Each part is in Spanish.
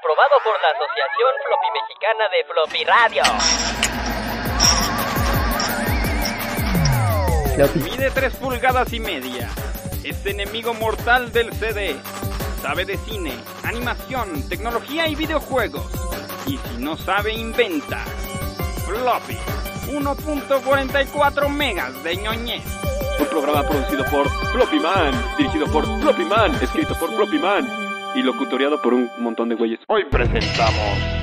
Aprobado por la Asociación Floppy Mexicana de Floppy Radio. Mide 3 pulgadas y media. Es enemigo mortal del CD. Sabe de cine, animación, tecnología y videojuegos. Y si no sabe, inventa. Floppy. 1.44 megas de ñoñez. Un programa producido por Floppy Man, dirigido por Floppy Man, escrito por Floppy Man y locutoriado por un montón de güeyes. Hoy presentamos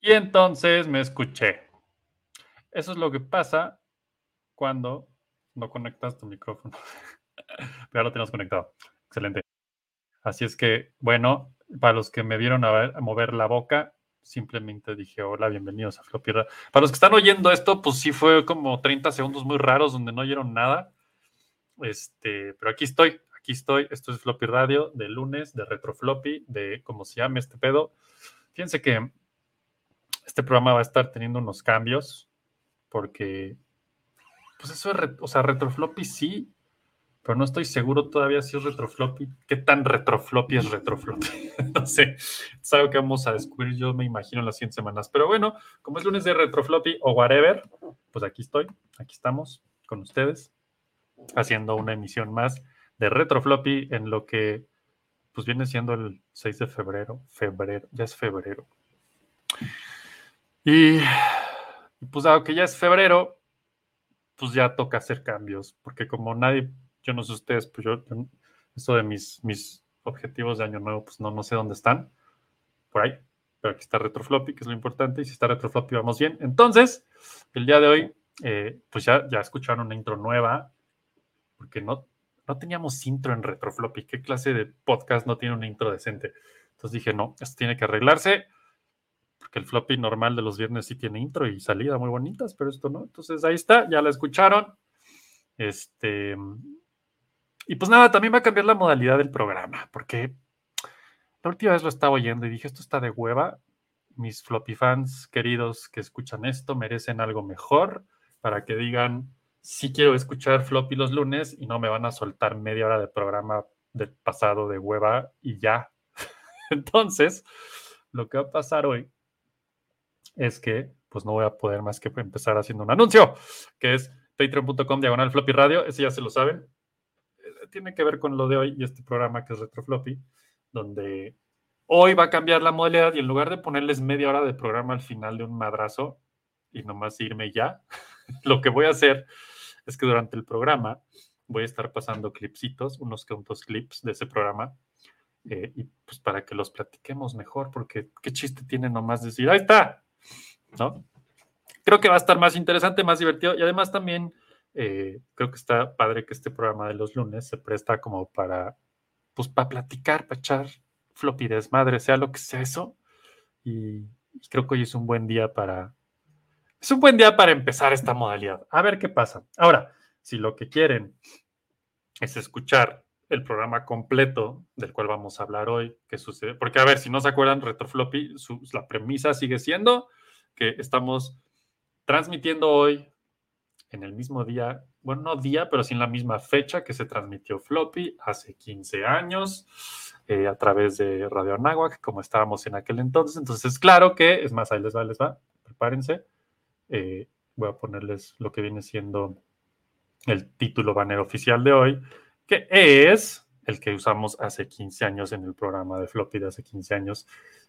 Y entonces me escuché. Eso es lo que pasa cuando no conectas tu micrófono. Pero lo tienes conectado. Excelente. Así es que, bueno, para los que me vieron a, ver- a mover la boca, simplemente dije, hola, bienvenidos a Radio. Para los que están oyendo esto, pues sí fue como 30 segundos muy raros donde no oyeron nada. Este, pero aquí estoy, aquí estoy. Esto es Floppy Radio de lunes, de Retro Floppy, de cómo se llame este pedo. Fíjense que este programa va a estar teniendo unos cambios porque, pues eso es, o sea, retrofloppy sí, pero no estoy seguro todavía si es retrofloppy, qué tan retrofloppy es retrofloppy. no sé, es algo que vamos a descubrir yo me imagino en las 100 semanas. Pero bueno, como es lunes de retrofloppy o whatever, pues aquí estoy, aquí estamos con ustedes, haciendo una emisión más de retrofloppy en lo que pues viene siendo el 6 de febrero, febrero, ya es febrero. Y, pues dado que ya es febrero, pues ya toca hacer cambios, porque como nadie, yo no sé ustedes, pues yo, yo- eso de mis, mis objetivos de año nuevo, pues no, no sé dónde están, por ahí, pero aquí está Retrofloppy, que es lo importante, y si está Retrofloppy vamos bien. Entonces, el día de hoy, eh, pues ya, ya escucharon una intro nueva, porque no, no teníamos intro en Retrofloppy, ¿qué clase de podcast no tiene una intro decente? Entonces dije, no, esto tiene que arreglarse porque el floppy normal de los viernes sí tiene intro y salida muy bonitas, pero esto no. Entonces ahí está, ya la escucharon. Este. Y pues nada, también va a cambiar la modalidad del programa, porque la última vez lo estaba oyendo y dije, esto está de hueva. Mis floppy fans queridos que escuchan esto merecen algo mejor para que digan, sí quiero escuchar floppy los lunes y no me van a soltar media hora de programa del pasado de hueva y ya. Entonces, lo que va a pasar hoy es que pues no voy a poder más que empezar haciendo un anuncio, que es patreon.com diagonal floppy radio, ese ya se lo saben. Eh, Tiene que ver con lo de hoy y este programa que es Retro Floppy, donde hoy va a cambiar la modalidad y en lugar de ponerles media hora de programa al final de un madrazo y nomás irme ya, lo que voy a hacer es que durante el programa voy a estar pasando clipsitos, unos cuantos clips de ese programa, eh, y pues para que los platiquemos mejor, porque qué chiste tiene nomás decir, ahí está, ¿no? Creo que va a estar más interesante, más divertido y además también eh, creo que está padre que este programa de los lunes se presta como para, pues para platicar, para echar floppy desmadre, sea lo que sea eso. Y, y creo que hoy es un buen día para, es un buen día para empezar esta modalidad. A ver qué pasa. Ahora, si lo que quieren es escuchar el programa completo del cual vamos a hablar hoy, que sucede, porque a ver, si no se acuerdan, Retrofloppy, su, la premisa sigue siendo que estamos transmitiendo hoy en el mismo día, bueno, no día, pero sí en la misma fecha que se transmitió Floppy hace 15 años eh, a través de Radio Anáhuac, como estábamos en aquel entonces. Entonces, claro que, es más, ahí les va, les va, prepárense. Eh, voy a ponerles lo que viene siendo el título banner oficial de hoy, que es el que usamos hace 15 años en el programa de Floppy de hace 15 años.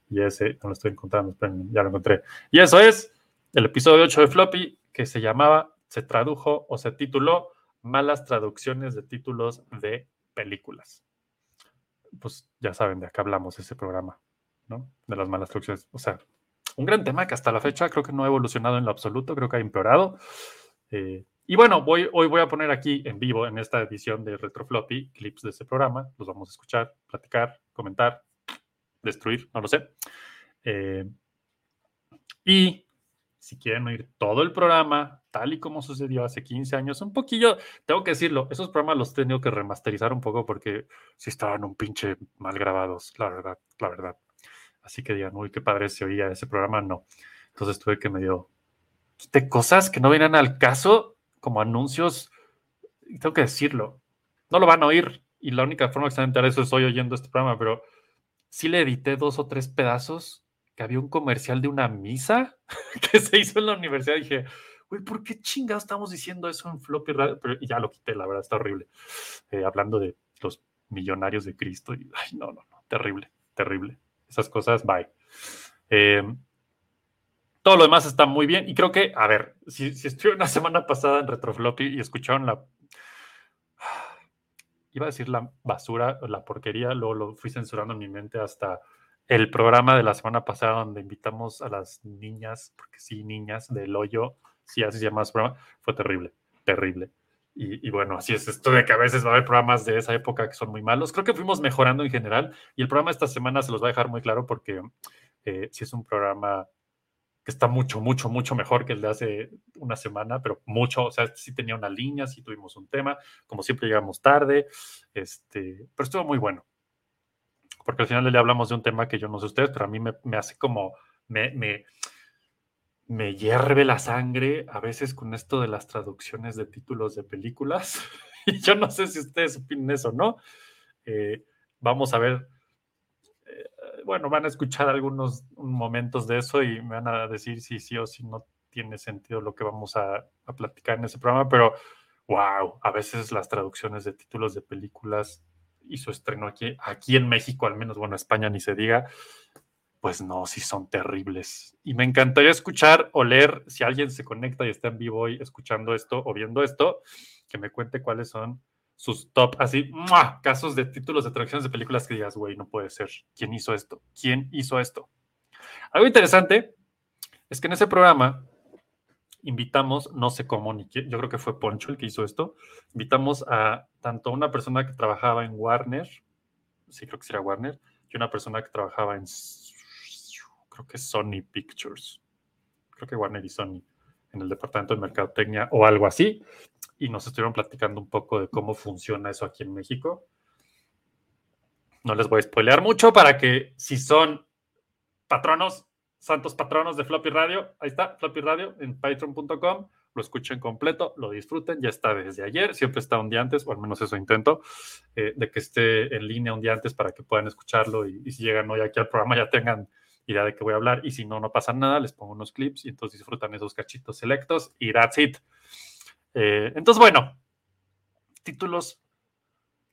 Y ese, no lo estoy encontrando, espérenme, ya lo encontré. Y eso es el episodio 8 de Floppy, que se llamaba, se tradujo o se tituló Malas traducciones de títulos de películas. Pues ya saben de acá hablamos ese programa, ¿no? De las malas traducciones. O sea, un gran tema que hasta la fecha creo que no ha evolucionado en lo absoluto, creo que ha empeorado. Eh, y bueno, voy, hoy voy a poner aquí en vivo, en esta edición de Retrofloppy, clips de ese programa. Los vamos a escuchar, platicar, comentar, destruir, no lo sé. Eh, y si quieren oír todo el programa, tal y como sucedió hace 15 años, un poquillo, tengo que decirlo, esos programas los he tenido que remasterizar un poco porque sí estaban un pinche mal grabados, la verdad, la verdad. Así que digan, uy, qué padre se oía ese programa, no. Entonces tuve que medio quité cosas que no vienen al caso, como anuncios, tengo que decirlo, no lo van a oír, y la única forma que se van a enterar eso es hoy oyendo este programa, pero sí le edité dos o tres pedazos, que había un comercial de una misa que se hizo en la universidad, y dije, güey, ¿por qué chingados estamos diciendo eso en floppy radio? Pero ya lo quité, la verdad, está horrible. Eh, hablando de los millonarios de Cristo, y, ay, no, no, no, terrible, terrible esas cosas, bye. Eh, todo lo demás está muy bien y creo que, a ver, si, si estuve una semana pasada en Retrofloppy y escucharon la... Iba a decir la basura, la porquería, luego lo fui censurando en mi mente hasta el programa de la semana pasada donde invitamos a las niñas, porque sí, niñas del hoyo, sí, así se llama su programa, fue terrible, terrible. Y, bueno, así es esto de que a veces va a haber programas de esa época que son muy malos. Creo que fuimos mejorando en general y el programa esta semana se los va a dejar muy claro porque eh, sí es un programa que está mucho, mucho, mucho mejor que el de hace una semana, pero mucho, o sea, sí tenía una línea, sí tuvimos un tema, como siempre llegamos tarde, este, pero estuvo muy bueno. Porque al final le hablamos de un tema que yo no sé ustedes, pero a mí me, me hace como, me, me, hierve la sangre a veces con esto de las traducciones de títulos de películas. y yo no sé si ustedes opinan eso, ¿no? Eh, vamos a ver, bueno, van a escuchar algunos momentos de eso y me van a decir si sí o si no tiene sentido lo que vamos a, platicar en ese programa, pero wow, a veces las traducciones de títulos de películas y su estreno aquí, aquí en México, al menos, bueno, España ni se diga, pues no, sí son terribles. Y me encantaría escuchar o leer, si alguien se conecta y está en vivo hoy escuchando esto o viendo esto, que me cuente cuáles son sus top, así, casos de títulos de traducciones de películas que digas, güey, no puede ser. ¿Quién hizo esto? ¿Quién hizo esto? Algo interesante es que en ese programa invitamos, no sé cómo, ni quién, yo creo que fue Poncho el que hizo esto, invitamos a tanto una persona que trabajaba en Warner, sí creo que sería Warner, y una persona que trabajaba en creo que Sony Pictures, creo que Warner y Sony, en el departamento de mercadotecnia o algo así, y nos estuvieron platicando un poco de cómo funciona eso aquí en México. No les voy a spoilear mucho para que si son patronos, santos patronos de Floppy Radio, ahí está, Floppy Radio en patreon.com, lo escuchen completo, lo disfruten, ya está desde ayer, siempre está un día antes, o al menos eso intento, eh, de que esté en línea un día antes para que puedan escucharlo y, y si llegan hoy aquí al programa ya tengan idea de qué voy a hablar. Y si no, no pasa nada, les pongo unos clips y entonces disfrutan esos cachitos selectos y that's it. Eh, entonces, bueno, títulos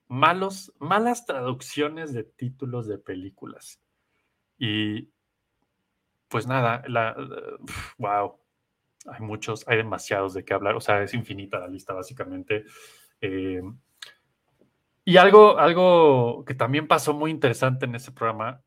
malos, malas traducciones de títulos de películas. Y pues nada, la, wow, hay muchos, hay demasiados de qué hablar, o sea, es infinita la lista básicamente. Eh, y algo, algo que también pasó muy interesante en ese programa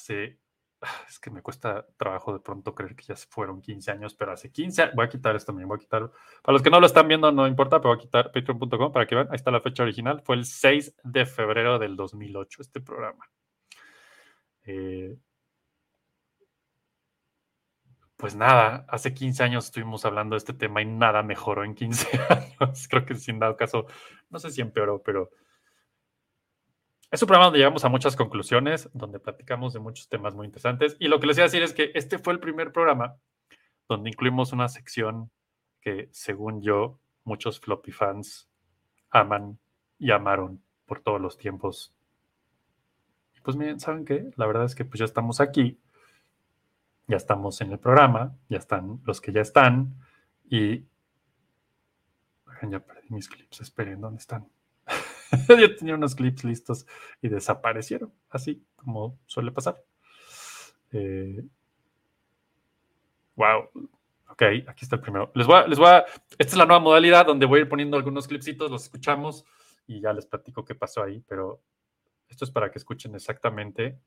hace, es que me cuesta trabajo de pronto creer que ya fueron 15 años, pero hace 15 voy a quitar esto también, voy a quitar, para los que no lo están viendo no importa, pero voy a quitar patreon.com para que vean, ahí está la fecha original, fue el 6 de febrero del 2008 este programa. Eh, pues nada, hace 15 años estuvimos hablando de este tema y nada mejoró en 15 años. Creo que sin dado caso, no sé si empeoró, pero es un programa donde llegamos a muchas conclusiones, donde platicamos de muchos temas muy interesantes. Y lo que les voy a decir es que este fue el primer programa donde incluimos una sección que, según yo, muchos floppy fans aman y amaron por todos los tiempos. Y pues miren, ¿saben qué? La verdad es que pues ya estamos aquí, ya estamos en el programa, ya están los que ya están y... Ya perdí mis clips, esperen, ¿dónde están? Yo tenía unos clips listos y desaparecieron, así como suele pasar. Eh, wow. Ok, aquí está el primero. Les voy, a, les voy esta es la nueva modalidad donde voy a ir poniendo algunos clipsitos, los escuchamos y ya les platico qué pasó ahí, pero esto es para que escuchen exactamente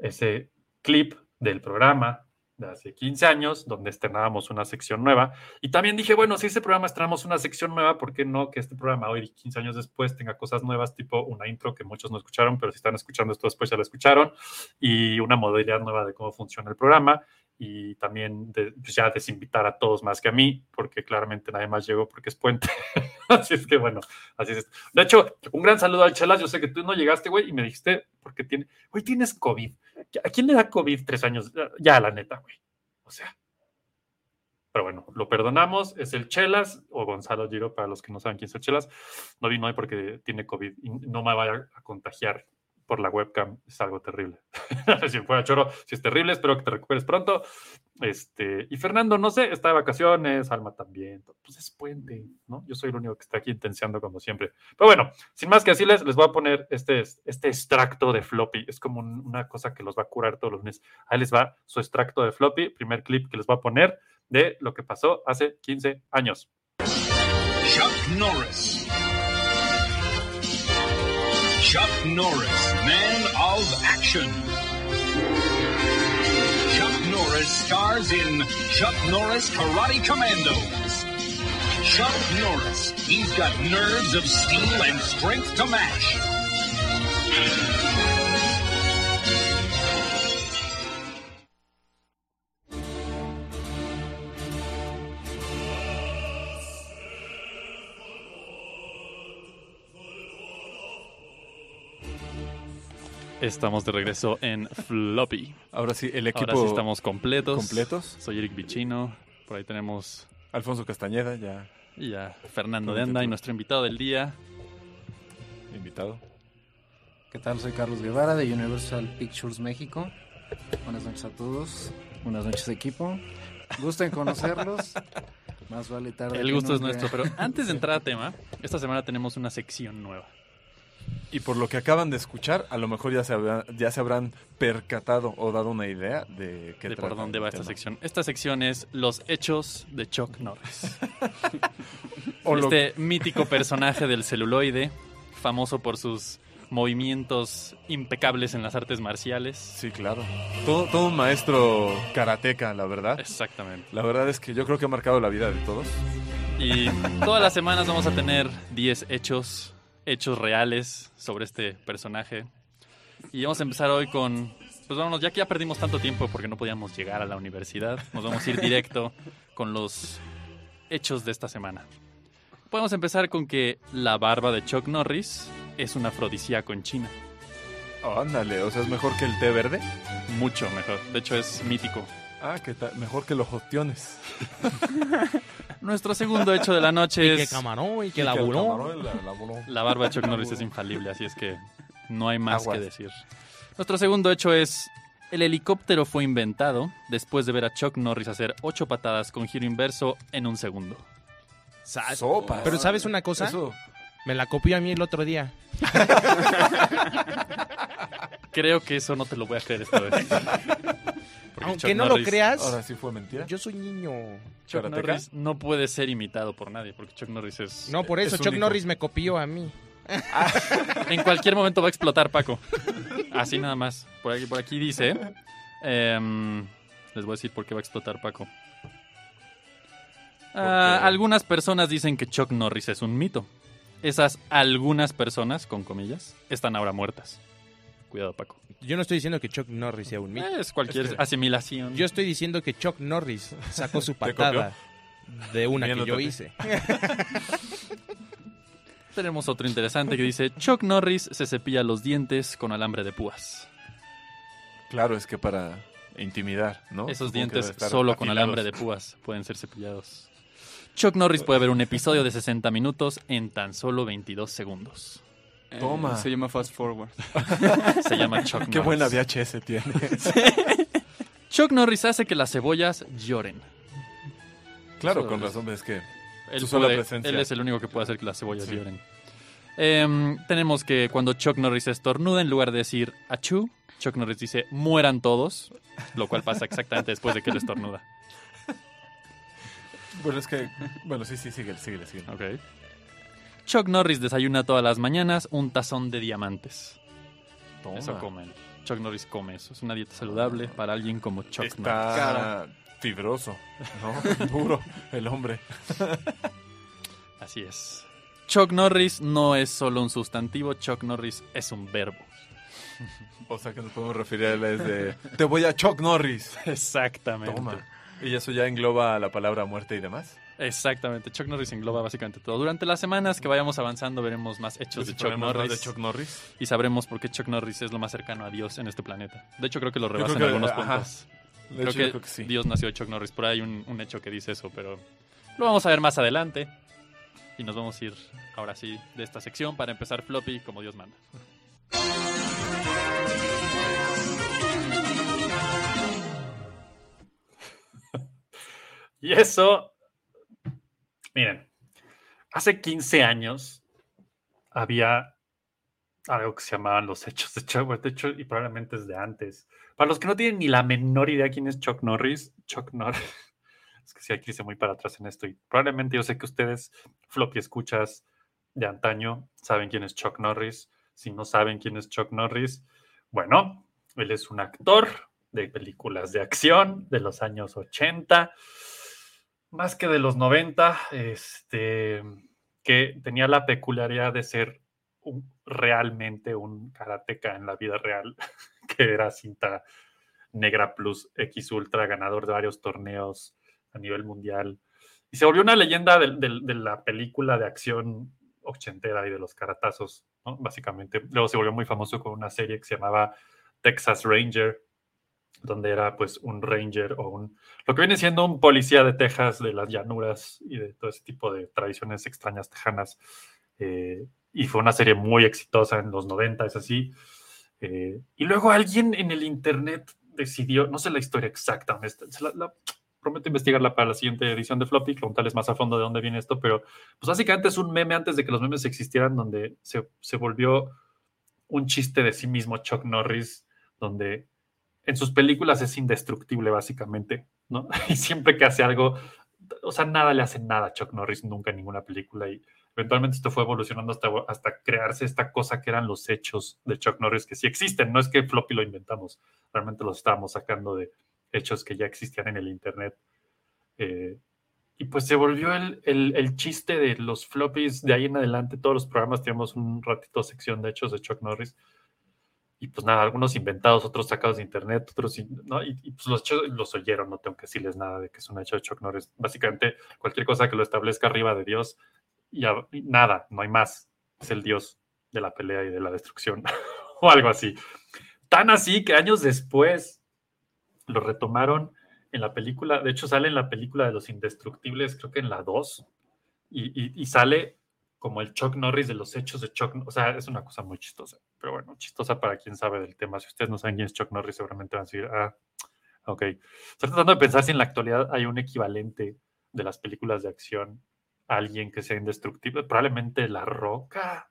ese clip del programa de hace 15 años, donde estrenábamos una sección nueva. Y también dije, bueno, si ese programa estrenamos una sección nueva, ¿por qué no que este programa hoy, 15 años después, tenga cosas nuevas, tipo una intro que muchos no escucharon, pero si están escuchando esto después ya la escucharon, y una modalidad nueva de cómo funciona el programa, y también de, pues ya desinvitar a todos más que a mí, porque claramente nadie más llegó porque es puente. así es que bueno, así es. De hecho, un gran saludo al Chelas, yo sé que tú no llegaste, güey, y me dijiste, porque tiene, güey, tienes COVID. ¿A quién le da COVID tres años? Ya, la neta, güey. O sea. Pero bueno, lo perdonamos. Es el Chelas o Gonzalo Giro, para los que no saben quién es el Chelas. No vino hoy porque tiene COVID y no me vaya a contagiar por la webcam. Es algo terrible. si fuera choro, si es terrible, espero que te recuperes pronto. Este, y Fernando, no sé, está de vacaciones, Alma también. Pues es puente, ¿no? Yo soy el único que está aquí intenciando como siempre. Pero bueno, sin más que decirles, les voy a poner este, este extracto de floppy. Es como un- una cosa que los va a curar todos los meses. Ahí les va su extracto de floppy, primer clip que les voy a poner de lo que pasó hace 15 años. Chuck Norris. Chuck Norris, man of action. Chuck Norris stars in Chuck Norris Karate Commandos. Chuck Norris, he's got nerves of steel and strength to match. Estamos de regreso en Floppy. Ahora sí, el equipo Ahora sí estamos completos. completos. Soy Eric Vicino. Por ahí tenemos Alfonso Castañeda, ya y a Fernando de Anda y nuestro invitado del día. invitado. ¿Qué tal? Soy Carlos Guevara de Universal Pictures México. Buenas noches a todos. Buenas noches equipo. Gusto en conocerlos. Más vale tarde. El que gusto es nuestro. Pero antes de entrar a tema, esta semana tenemos una sección nueva. Y por lo que acaban de escuchar, a lo mejor ya se, habrá- ya se habrán percatado o dado una idea de qué de por dónde va esta sección. Esta sección es los hechos de Chuck Norris. O lo- este mítico personaje del celuloide, famoso por sus movimientos impecables en las artes marciales. Sí, claro. Todo, todo un maestro karateca, la verdad. Exactamente. La verdad es que yo creo que ha marcado la vida de todos. Y todas las semanas vamos a tener 10 hechos, hechos reales sobre este personaje. Y vamos a empezar hoy con, pues vámonos, ya que ya perdimos tanto tiempo porque no podíamos llegar a la universidad, nos vamos a ir directo con los hechos de esta semana. Podemos empezar con que la barba de Chuck Norris es un afrodisíaco en China. Oh, ándale, o sea, es mejor que el té verde. Mucho mejor. De hecho, es mítico. Ah, que mejor que los ostiones. Nuestro segundo hecho de la noche Y que es... camarón y que Que el laburó. camarón la- laburó. La barba de Chuck Norris es infalible, así es que no hay más Aguas. que decir. Nuestro segundo hecho es, el helicóptero fue inventado después de ver a Chuck Norris hacer ocho patadas con giro inverso en un segundo. Sopas. Pero ¿sabes una cosa? Eso, Me la copió a mí el otro día. Creo que eso no te lo voy a creer esta vez. Aunque Chuck no lo creas, ahora sí fue mentira. yo soy niño. Chuck ¿Karateka? Norris no puede ser imitado por nadie, porque Chuck Norris es... No, por eso es Chuck único. Norris me copió a mí. En cualquier momento va a explotar Paco. Así nada más. Por aquí, por aquí dice... em, les voy a decir por qué va a explotar Paco. Ah, algunas personas dicen que Chuck Norris es un mito. Esas algunas personas, con comillas, están ahora muertas. Cuidado, Paco. Yo no estoy diciendo que Chuck Norris sea un mito. Es cualquier asimilación. Yo estoy diciendo que Chuck Norris sacó su patada de una que yo hice. Tenemos otro interesante que dice: Chuck Norris se cepilla los dientes con alambre de púas. Claro, es que para intimidar, ¿no? Esos Supongo dientes solo con alambre de púas pueden ser cepillados. Chuck Norris puede ver un episodio de 60 minutos en tan solo 22 segundos. Toma. Eh, se llama Fast Forward. Se llama Chuck Qué Norris. buena VHS tiene. Chuck Norris hace que las cebollas lloren. claro, Eso con es- razón, es que Él, Su sola puede- presencia. él es el único que puede hacer que las cebollas Sí. lloren. Em, tenemos que cuando Chuck Norris estornuda, en lugar de decir achú, Chuck Norris dice mueran todos, lo cual pasa exactamente después de que él estornuda. Bueno, es que. Bueno, sí, sí, sigue, sigue, sigue. Ok. Chuck Norris desayuna todas las mañanas un tazón de diamantes. Toma. Eso comen. Chuck Norris come eso. Es una dieta saludable para alguien como Chuck Norris. Está fibroso, ¿no? Duro el hombre. Así es. Chuck Norris no es solo un sustantivo, Chuck Norris es un verbo. O sea que nos podemos referir a él desde... Te voy a Chuck Norris. Exactamente. Toma. Y eso ya engloba la palabra muerte y demás. Exactamente. Chuck Norris engloba básicamente todo. Durante las semanas que vayamos avanzando veremos más hechos de Chuck Norris. de Chuck Norris. Y sabremos por qué Chuck Norris es lo más cercano a Dios en este planeta. De hecho, creo que lo rebasa en algunos ajá. puntos. De Creo, hecho, yo que creo que sí. Dios nació de Chuck Norris. Por ahí hay un, un hecho que dice eso, pero lo vamos a ver más adelante. Y nos vamos a ir ahora sí de esta sección para empezar floppy como Dios manda. Y eso, miren, hace 15 años había algo que se llamaban los hechos de Chuck, de hecho, y probablemente es de antes. Para los que no tienen ni la menor idea quién es Chuck Norris, Chuck Norris, es que sí hay que muy para atrás en esto, y probablemente yo sé que ustedes, floppy escuchas de antaño, saben quién es Chuck Norris. Si no saben quién es Chuck Norris, bueno, él es un actor de películas de acción de los años 80 más que de los 90, este, que tenía la peculiaridad de ser realmente un karateca en la vida real, que era cinta negra plus X Ultra, ganador de varios torneos a nivel mundial. Y se volvió una leyenda de, la película de acción ochentera y de los karatazos, ¿no? básicamente. Luego se volvió muy famoso con una serie que se llamaba Texas Ranger, donde era pues un ranger o un lo que viene siendo un policía de Texas, de las llanuras y de todo ese tipo de tradiciones extrañas tejanas. Eh, y fue una serie muy exitosa en los 90, es así. Eh, y luego alguien en el internet decidió, no sé la historia exacta, se prometo investigarla para la siguiente edición de Floppy, contarles más a fondo de dónde viene esto, pero pues básicamente es un meme antes de que los memes existieran, donde se, se volvió un chiste de sí mismo Chuck Norris, donde en sus películas es indestructible básicamente, ¿no? Y siempre que hace algo, o sea, nada le hace nada a Chuck Norris nunca en ninguna película y eventualmente esto fue evolucionando hasta, hasta crearse esta cosa que eran los hechos de Chuck Norris que sí existen, no es que Floppy lo inventamos, realmente los estábamos sacando de hechos que ya existían en el internet. Eh, y pues se volvió el, el, el, chiste de los floppies de ahí en adelante. Todos los programas teníamos un ratito sección de hechos de Chuck Norris. Y pues nada, algunos inventados, otros sacados de internet, otros, ¿no? Y, y pues los, los oyeron, no tengo que decirles nada de que es un hecho de Chuck Norris. Básicamente, cualquier cosa que lo establezca arriba de Dios, y, a, y nada, no hay más. Es el Dios de la pelea y de la destrucción, o algo así. Tan así que años después lo retomaron en la película, de hecho sale en la película de los indestructibles, creo que en la 2, y, y, y, sale como el Chuck Norris de los hechos de Chuck, o sea, es una cosa muy chistosa, pero bueno, chistosa para quien sabe del tema. Si ustedes no saben quién es Chuck Norris, seguramente van a decir, ah, ok. Estoy tratando de pensar si en la actualidad hay un equivalente de las películas de acción a alguien que sea indestructible, probablemente La Roca,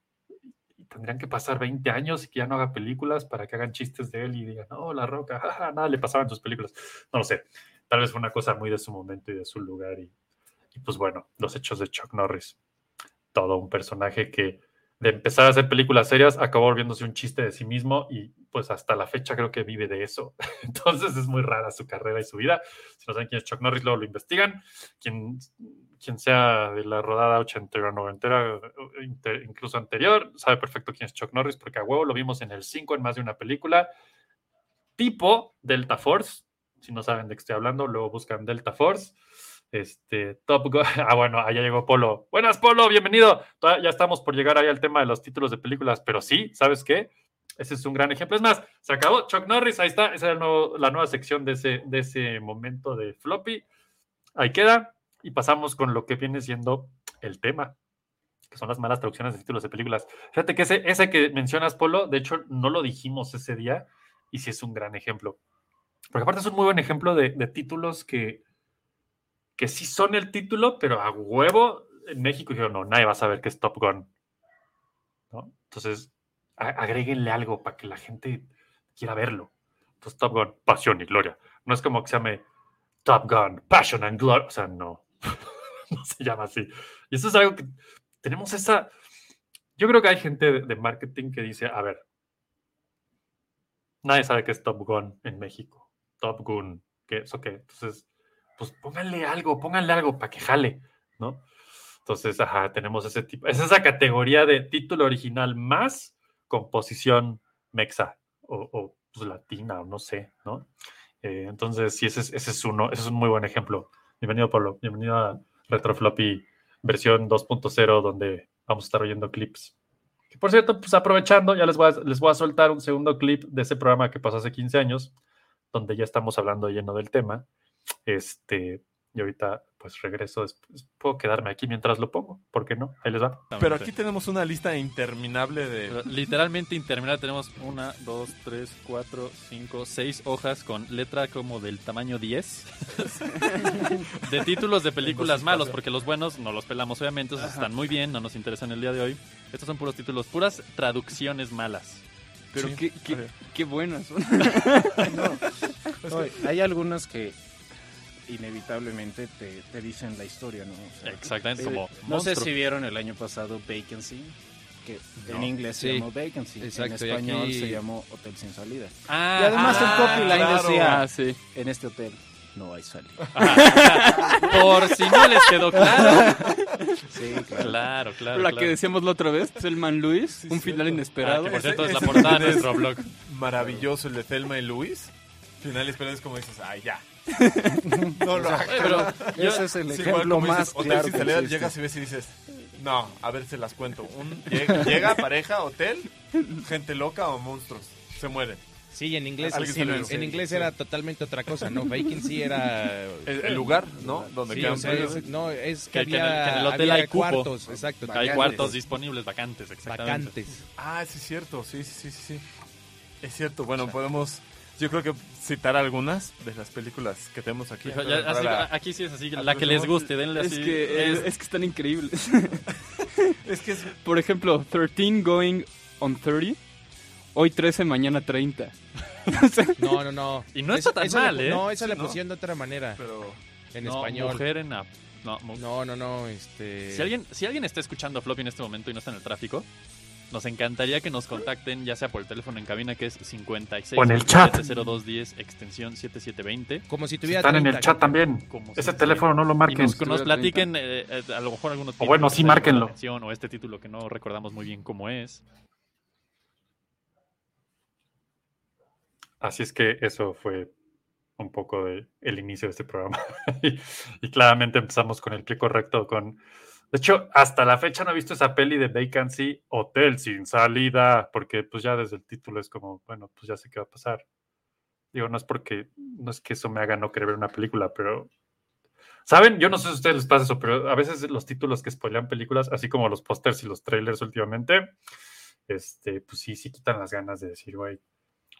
y tendrían que pasar 20 años y que ya no haga películas para que hagan chistes de él y digan, no, La Roca, nada le pasaba en sus películas. No lo sé, tal vez fue una cosa muy de su momento y de su lugar. Y pues bueno, los hechos de Chuck Norris. Todo un personaje que de empezar a hacer películas serias acabó volviéndose un chiste de sí mismo y pues hasta la fecha creo que vive de eso. Entonces es muy rara su carrera y su vida. Si no saben quién es Chuck Norris, luego lo investigan. Quien, quien sea de la rodada ochentera, noventera, inter, incluso anterior, sabe perfecto quién es Chuck Norris porque a huevo lo vimos en el 5 en más de una película. Tipo Delta Force. Si no saben de qué estoy hablando, luego buscan Delta Force. Este, Top Gun. Ah, bueno, allá llegó Polo. Buenas, Polo, bienvenido. Ya estamos por llegar ahí al tema de los títulos de películas, pero sí, ¿sabes qué? Ese es un gran ejemplo. Es más, se acabó Chuck Norris, ahí está. Esa es la nueva sección de ese, de ese momento de floppy. Ahí queda. Y pasamos con lo que viene siendo el tema, que son las malas traducciones de títulos de películas. Fíjate que ese, ese que mencionas, Polo, de hecho, no lo dijimos ese día, y sí es un gran ejemplo. Porque aparte es un muy buen ejemplo de, de títulos que, que sí son el título, pero a huevo en México dijeron, no, nadie va a saber que es Top Gun. ¿no? Entonces, agréguenle algo para que la gente quiera verlo. Entonces, Top Gun, pasión y gloria. No es como que se llame Top Gun, passion and glory. O sea, no. no se llama así. Y eso es algo que tenemos esa... Yo creo que hay gente de, marketing que dice, a ver, nadie sabe qué es Top Gun en México. Top Gun, ¿qué es o qué? Entonces, pues pónganle algo, pónganle algo para que jale, ¿no? Entonces, ajá, tenemos ese tipo, es esa categoría de título original más composición mexa o, o, pues, latina o no sé, ¿no? Eh, entonces, sí, ese es, ese es uno, ese es un muy buen ejemplo. Bienvenido, Pablo. Bienvenido a Retrofloppy versión 2.0, donde vamos a estar oyendo clips. Que por cierto, pues aprovechando, ya les voy, a, les voy a soltar un segundo clip de ese programa que pasó hace 15 años, donde ya estamos hablando lleno del tema. Este, y ahorita pues regreso, después. puedo quedarme aquí mientras lo pongo, ¿por qué no? Ahí les va. Pero aquí tenemos una lista interminable de... Literalmente interminable. Tenemos una, dos, tres, cuatro, cinco, seis hojas con letra como del tamaño 10 de títulos de películas malos, porque los buenos no los pelamos, obviamente. esos están muy bien, no nos interesan el día de hoy. Estos son puros títulos, puras traducciones malas. Pero Sí. qué, qué, qué buenas son. No, hay algunas que inevitablemente te, te dicen la historia, ¿no? O sea, Exactamente, eh, como No sé monstruo. si vieron el año pasado Vacancy, que en No. inglés se Sí. llamó Vacancy, Exacto, en español aquí- se llamó Hotel sin salida. Ah, y además ah, el copyline claro. decía, Ah, sí. en este hotel no hay salida. Por si no les quedó claro. Sí, claro. Claro, claro. La claro. que decíamos la otra vez, Selman Luis, Sí, un cierto. final Ah, inesperado. que por cierto es la portada de nuestro blog. Maravilloso el de Thelma y Luis. Finales, pero es como dices, ay, ya. No lo hagas. Pero Ese es el Sí, igual ejemplo dices, más hotel claro sin que llegas y ves y dices, no, a ver, se las cuento. Un, llega, llega, pareja, hotel, gente loca o monstruos. Se mueren. Sí, en inglés, sí, en, dice. inglés era totalmente otra cosa, ¿no? Vacancy era... El, el lugar, ¿no? Donde Sí, quedan o sea, es- no, es Que- que, que en el- había, que en el hotel había hay cupo. cuartos, exacto. Hay vacantes. cuartos disponibles vacantes, exactamente. Vacantes. Ah, sí es cierto, sí, sí, sí, sí, sí. Es cierto, bueno, podemos, yo creo que citar algunas de las películas que tenemos aquí. Hijo, ya, así- Para- aquí sí es así, la que les guste, denle Es así. que, es- es que están increíbles. es que es, Por ejemplo, 13 going on 30. Hoy 13, mañana 30. No, no, no. Y no está tan mal, ¿eh? No, esa ¿no? pusieron de otra manera, pero en no, español. Mujer en la- no, mu- No, no, no, este... Si alguien, si alguien está escuchando Floppy en este momento y no está en el tráfico, nos encantaría que nos contacten, ya sea por el teléfono en cabina que es 56 O en el chat. 0210 extensión 7720. Como si Si tuviera están en el 30, chat también. Como Ese teléfono no lo Y marquen. nos, que nos Estuviera platiquen eh, eh, a lo mejor algunos O bueno, sí, que márquenlo. O este título que no recordamos muy bien cómo es. Así es que eso fue un poco de el inicio de este programa. y, y claramente empezamos con el pie correcto. Con... De hecho, hasta la fecha no he visto esa peli de Vacancy, Hotel sin salida, porque pues ya desde el título es como, bueno, pues ya sé qué va a pasar. Digo, no es porque, no es que eso me haga no querer ver una película, pero... ¿Saben? Yo no sé si a ustedes les pasa eso, pero a veces los títulos que spoilean películas, así como los pósters y los trailers últimamente, este, pues sí, sí quitan las ganas de decir, güey,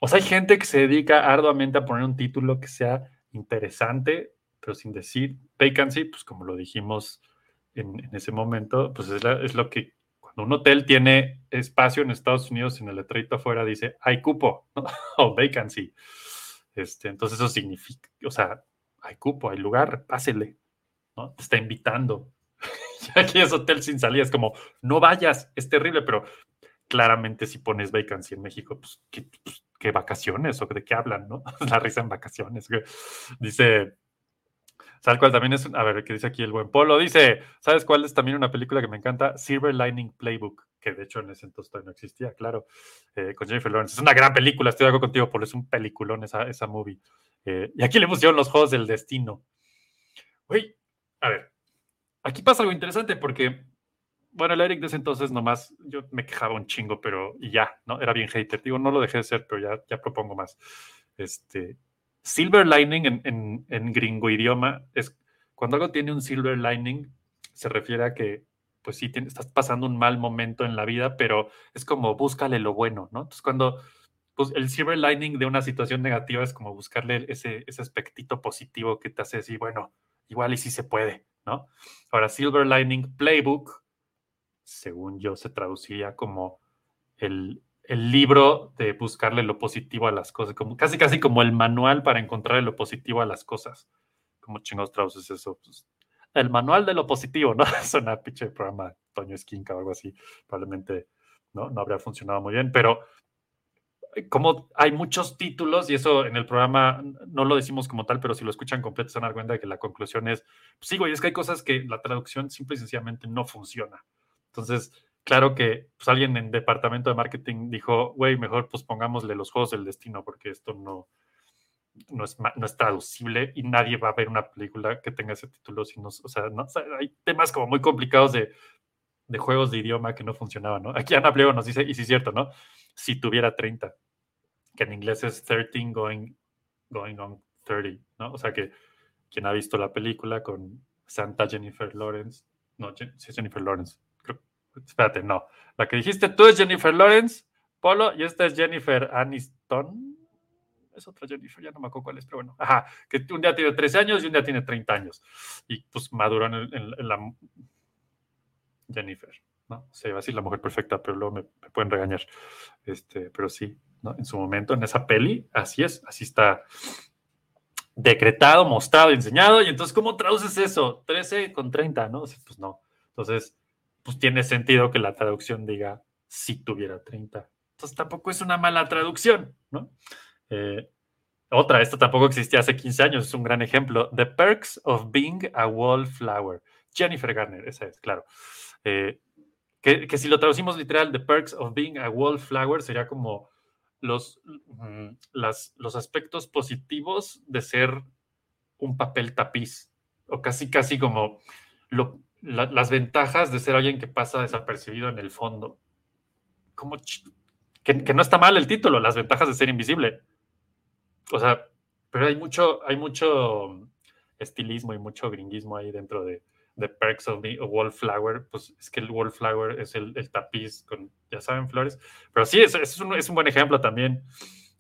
o sea, hay gente que se dedica arduamente a poner un título que sea interesante, pero sin decir vacancy, pues como lo dijimos en, en ese momento, pues es, la- es lo que cuando un hotel tiene espacio en Estados Unidos en el letrerito afuera dice hay cupo ¿no? o vacancy. Este, entonces eso significa, o sea, hay cupo, hay lugar, pásele, ¿no? Te está invitando. aquí es hotel sin salida, es como, no vayas, es terrible, pero claramente si pones vacancy en México, pues, ¿qué, pues, ¿qué vacaciones o de qué hablan, no? La risa en vacaciones. Dice, ¿sabes cuál también es? A ver, ¿qué dice aquí el buen Polo? Dice, ¿sabes cuál es también una película que me encanta? Silver Lining Playbook, que de hecho en ese entonces todavía no existía, claro, eh, con Jennifer Lawrence. Es una gran película, estoy de acuerdo contigo, Polo, es un peliculón esa, esa movie. Eh, y aquí le pusieron los Juegos del Destino. Güey, a ver, aquí pasa algo interesante porque bueno, el Eric de ese entonces nomás, yo me quejaba un chingo, pero y ya, ¿no? Era bien hater. Digo, no lo dejé de ser, pero ya, ya propongo más. Este, silver lining en, en, en gringo idioma es cuando algo tiene un silver lining, se refiere a que, pues sí, tienes- estás pasando un mal momento en la vida, pero es como búscale lo bueno, ¿no? Entonces, cuando pues, el silver lining de una situación negativa es como buscarle ese, ese aspectito positivo que te hace decir, bueno, igual y sí se puede, ¿no? Ahora, silver lining playbook según yo, se traducía como el, el libro de buscarle lo positivo a las cosas, como, casi casi como el manual para encontrarle lo positivo a las cosas. ¿Cómo chingados traduces eso? Pues, el manual de lo positivo, ¿no? Suena pinche programa Toño Esquinca o algo así. Probablemente no, no habría funcionado muy bien, pero como hay muchos títulos, y eso en el programa no lo decimos como tal, pero si lo escuchan completo se van a de que la conclusión es, pues sí, güey, es que hay cosas que la traducción simple y sencillamente no funciona. Entonces, claro que pues, alguien en departamento de marketing dijo, güey, mejor pues pongámosle los juegos del destino, porque esto no, no, es, no es traducible y nadie va a ver una película que tenga ese título. Si no, o sea, no, hay temas como muy complicados de, de juegos de idioma que no funcionaban, ¿no? Aquí Ana Pliego nos dice, y sí es cierto, ¿no? Si tuviera 30, que en inglés es 13 going, going on 30, ¿no? O sea que quien ha visto la película con Santa Jennifer Lawrence, no, sí Jennifer Lawrence, espérate, no, la que dijiste tú es Jennifer Lawrence, Polo, y esta es Jennifer Aniston, es otra Jennifer, ya no me acuerdo cuál es, pero bueno, ajá, que un día tiene 13 años y un día tiene 30 años, y pues maduró en, en- en la Jennifer, ¿no? Se iba a decir la mujer perfecta, pero luego me, me pueden regañar. Este, pero sí, ¿no? En su momento, en esa peli, así es, así está decretado, mostrado, enseñado. Y entonces, ¿cómo traduces eso? 13 con 30, ¿no? Pues no. Entonces, pues tiene sentido que la traducción diga si tuviera 30. Entonces tampoco es una mala traducción, ¿no? Eh, otra, esto tampoco existía hace 15 años, es un gran ejemplo. The Perks of Being a Wallflower. Jennifer Garner, esa es, claro. Eh, que, que si lo traducimos literal, The Perks of Being a Wallflower sería como los, mm, las, los aspectos positivos de ser un papel tapiz, o casi, casi como lo- la- las ventajas de ser alguien que pasa desapercibido en el fondo. Como que, no está mal el título, las ventajas de ser invisible. O sea, pero hay mucho, hay mucho estilismo y mucho gringuismo ahí dentro de, de Perks of the Wallflower. Pues es que el Wallflower es el, tapiz con, ya saben, flores. Pero sí, es, es, un, es un buen ejemplo también.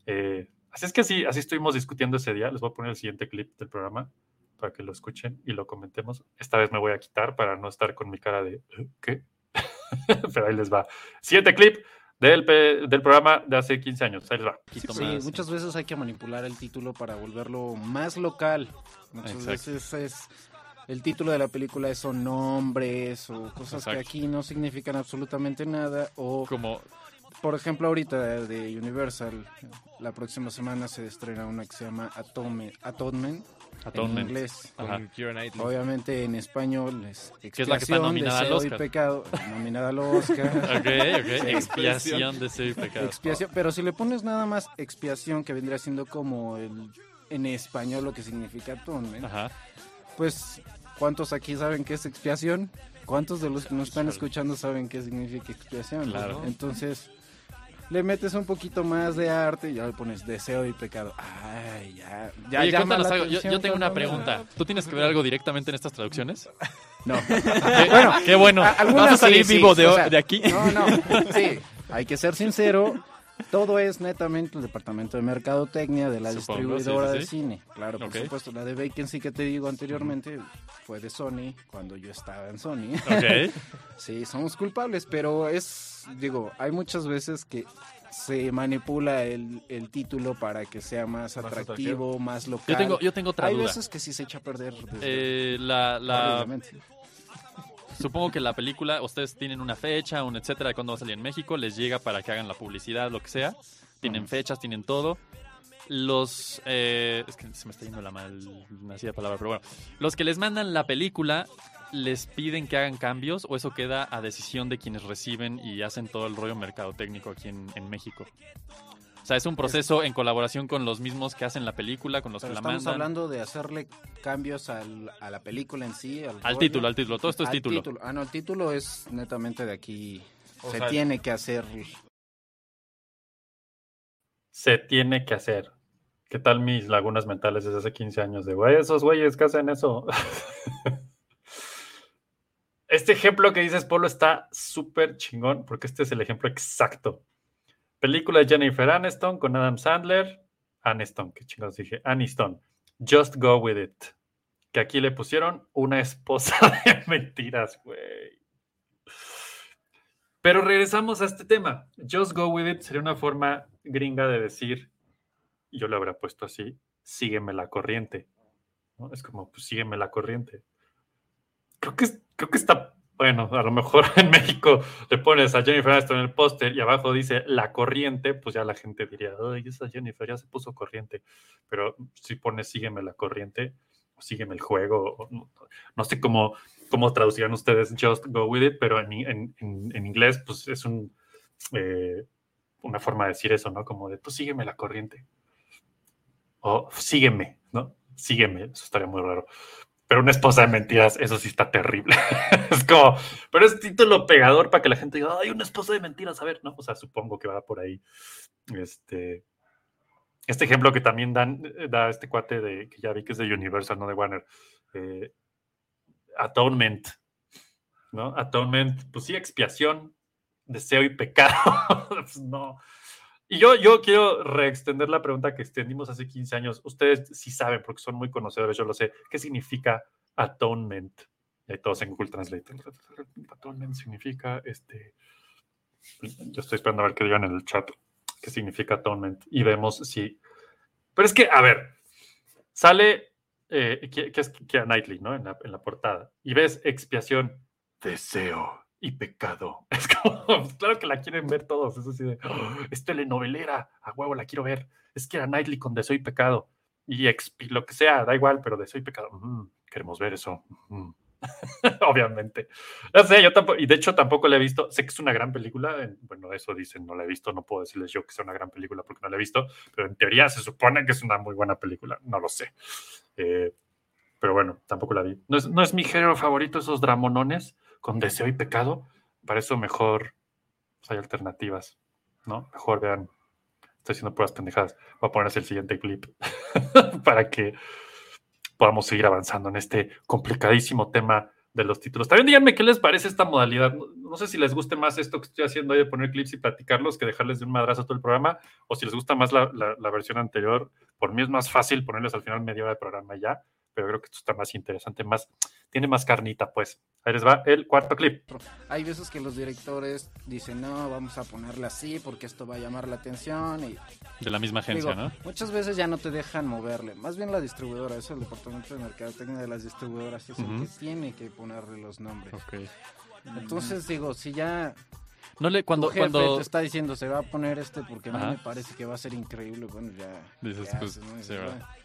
Eh, así es que sí, así estuvimos discutiendo ese día. Les voy a poner el siguiente clip del programa para que lo escuchen y lo comentemos. Esta vez me voy a quitar para no estar con mi cara de "¿Eh? ¿qué? Pero ahí les va. Siguiente clip del, del programa de hace 15 años. Ahí les va. Sí, muchas veces hay que manipular el título para volverlo más local. Muchas Exacto. veces es el título de la película es son nombres o cosas que Exacto. aquí no significan absolutamente nada o como por ejemplo ahorita de Universal la próxima semana se estrena una que se llama Atome, Atonement, en Atonement. inglés. Ajá. Con. Obviamente en español es Que es la que está expiación, nominada al deseo y pecado, nominada al Oscar. Ok, ok. Sí. Expiación de ser pecado. Expiación, pero si le pones nada más expiación, que vendría siendo como el, en español lo que significa atonement, Ajá. pues ¿cuántos aquí saben qué es expiación? ¿Cuántos de los que nos están escuchando saben qué significa expiación? Claro. Entonces, le metes un poquito más de arte y ya le pones deseo y pecado. Ay, ya. ya Oye, cuéntanos algo. Yo, yo tengo una pregunta. ¿Tú tienes que ver algo directamente en estas traducciones? No. bueno, qué bueno. A- algunas Vamos a salir sí, sí, vivo de, o sea, de aquí. No, no, sí, hay que ser sincero. Todo es netamente el departamento de mercadotecnia de la Supongo, distribuidora sí, sí, de cine. Claro, por supuesto. La de Vacancy que te digo anteriormente fue de Sony cuando yo estaba en Sony. Ok. sí, somos culpables, pero es, digo, hay muchas veces que se manipula el, el título para que sea más atractivo, más local. Yo tengo, yo tengo otra hay duda. veces que sí se echa a perder. desde- Eh, la, la. Supongo que la película, ustedes tienen una fecha, un etcétera, de cuándo va a salir en México, les llega para que hagan la publicidad, lo que sea. Tienen fechas, tienen todo. Los. eh, es que se me está yendo la mal nacida palabra, pero bueno. Los que les mandan la película, ¿les piden que hagan cambios o eso queda a decisión de quienes reciben y hacen todo el rollo mercadotécnico aquí en, en México? O sea, es un proceso en colaboración con los mismos que hacen la película, con los Pero que la estamos mandan. hablando de hacerle cambios al- a la película en sí. Al, título, al título. Todo esto es Al título. Ah, no, el título es netamente de aquí. O se sea, tiene que hacer. Se tiene que hacer. ¿Qué tal mis lagunas mentales desde hace 15 años? De, güey, esos güeyes que hacen eso. este ejemplo que dices, Polo, está súper chingón porque este es el ejemplo exacto. Película de Jennifer Aniston con Adam Sandler. Aniston, qué chingados dije. Aniston. Just Go With It. Que aquí le pusieron una esposa de mentiras, güey. Pero regresamos a este tema. Just Go With It sería una forma gringa de decir, yo le habría puesto así, sígueme la corriente. ¿no? Es como, pues sígueme la corriente. Creo que, creo que está bueno, a lo mejor en México le pones a Jennifer Aniston en el póster y abajo dice la corriente, pues ya la gente diría, ay, esa Jennifer ya se puso corriente. Pero si pones sígueme la corriente, o sígueme el juego, no, sé cómo, cómo traducirán ustedes Just Go With It, pero en, en- inglés, pues es un, eh, una forma de decir eso, ¿no? Como de, tú sígueme la corriente. O sígueme, ¿no? Sígueme, eso estaría muy raro. Pero una esposa de mentiras, eso sí está terrible. es como, pero es título pegador para que la gente diga, ay, una esposa de mentiras, a ver, ¿no? O sea, supongo que va por ahí. Este, este ejemplo que también dan, eh, da este cuate de, que ya vi que es de Universal, no de Warner. eh, atonement, ¿no? Atonement, pues sí, expiación, deseo y pecado. Pues no. Y yo, yo quiero reextender la pregunta que extendimos hace 15 años. Ustedes sí saben, porque son muy conocedores, yo lo sé. ¿Qué significa atonement? Y ahí todos en Google Translate. Atonement significa este. Yo estoy esperando a ver qué digan en el chat. ¿Qué significa atonement? Y vemos si. Pero es que, a ver, sale eh, que, que es Knightley, ¿no? En la portada. Y ves expiación, deseo y pecado. Es como, pues, claro que la quieren ver todos. Es así de, "Oh, es telenovelera, a huevo la quiero ver. Es Keira Knightley con deseo y pecado. Y expi- lo que sea, da igual, pero deseo y pecado. queremos ver eso. mm". Obviamente. No sé, yo tampoco, y de hecho tampoco la he visto. Sé que es una gran película. en- Bueno, eso dicen, no la he visto. No puedo decirles yo que sea una gran película porque no la he visto. Pero en teoría se supone que es una muy buena película. No lo sé. Eh, pero bueno, tampoco la vi. No es, no es mi género favorito esos dramonones con deseo y pecado. Para eso mejor pues, hay alternativas, ¿no? Mejor vean. Estoy haciendo puras pendejadas. Voy a ponerse el siguiente clip para que podamos seguir avanzando en este complicadísimo tema de los títulos. También díganme qué les parece esta modalidad. No, sé si les guste más esto que estoy haciendo hoy de poner clips y platicarlos que dejarles de un madrazo todo el programa, o si les gusta más la, la- versión anterior. Por mí es más fácil ponerles al final media hora de programa ya, pero creo que esto está más interesante, más, tiene más carnita, pues. Ahí les va el cuarto clip. Hay veces que los directores dicen, no, vamos a ponerla así porque esto va a llamar la atención. Y De la misma agencia, Digo, ¿no? Muchas veces ya no te dejan moverle. Más bien la distribuidora, eso el departamento de mercadotecnia de las distribuidoras es el que tiene que ponerle los nombres. Ok. Entonces digo, si ya No le, cuando, tu jefe cuando te está diciendo se va a poner este porque a mí me parece que va a ser increíble, bueno ya. Dices, ¿qué pues, haces, no? Dices, va.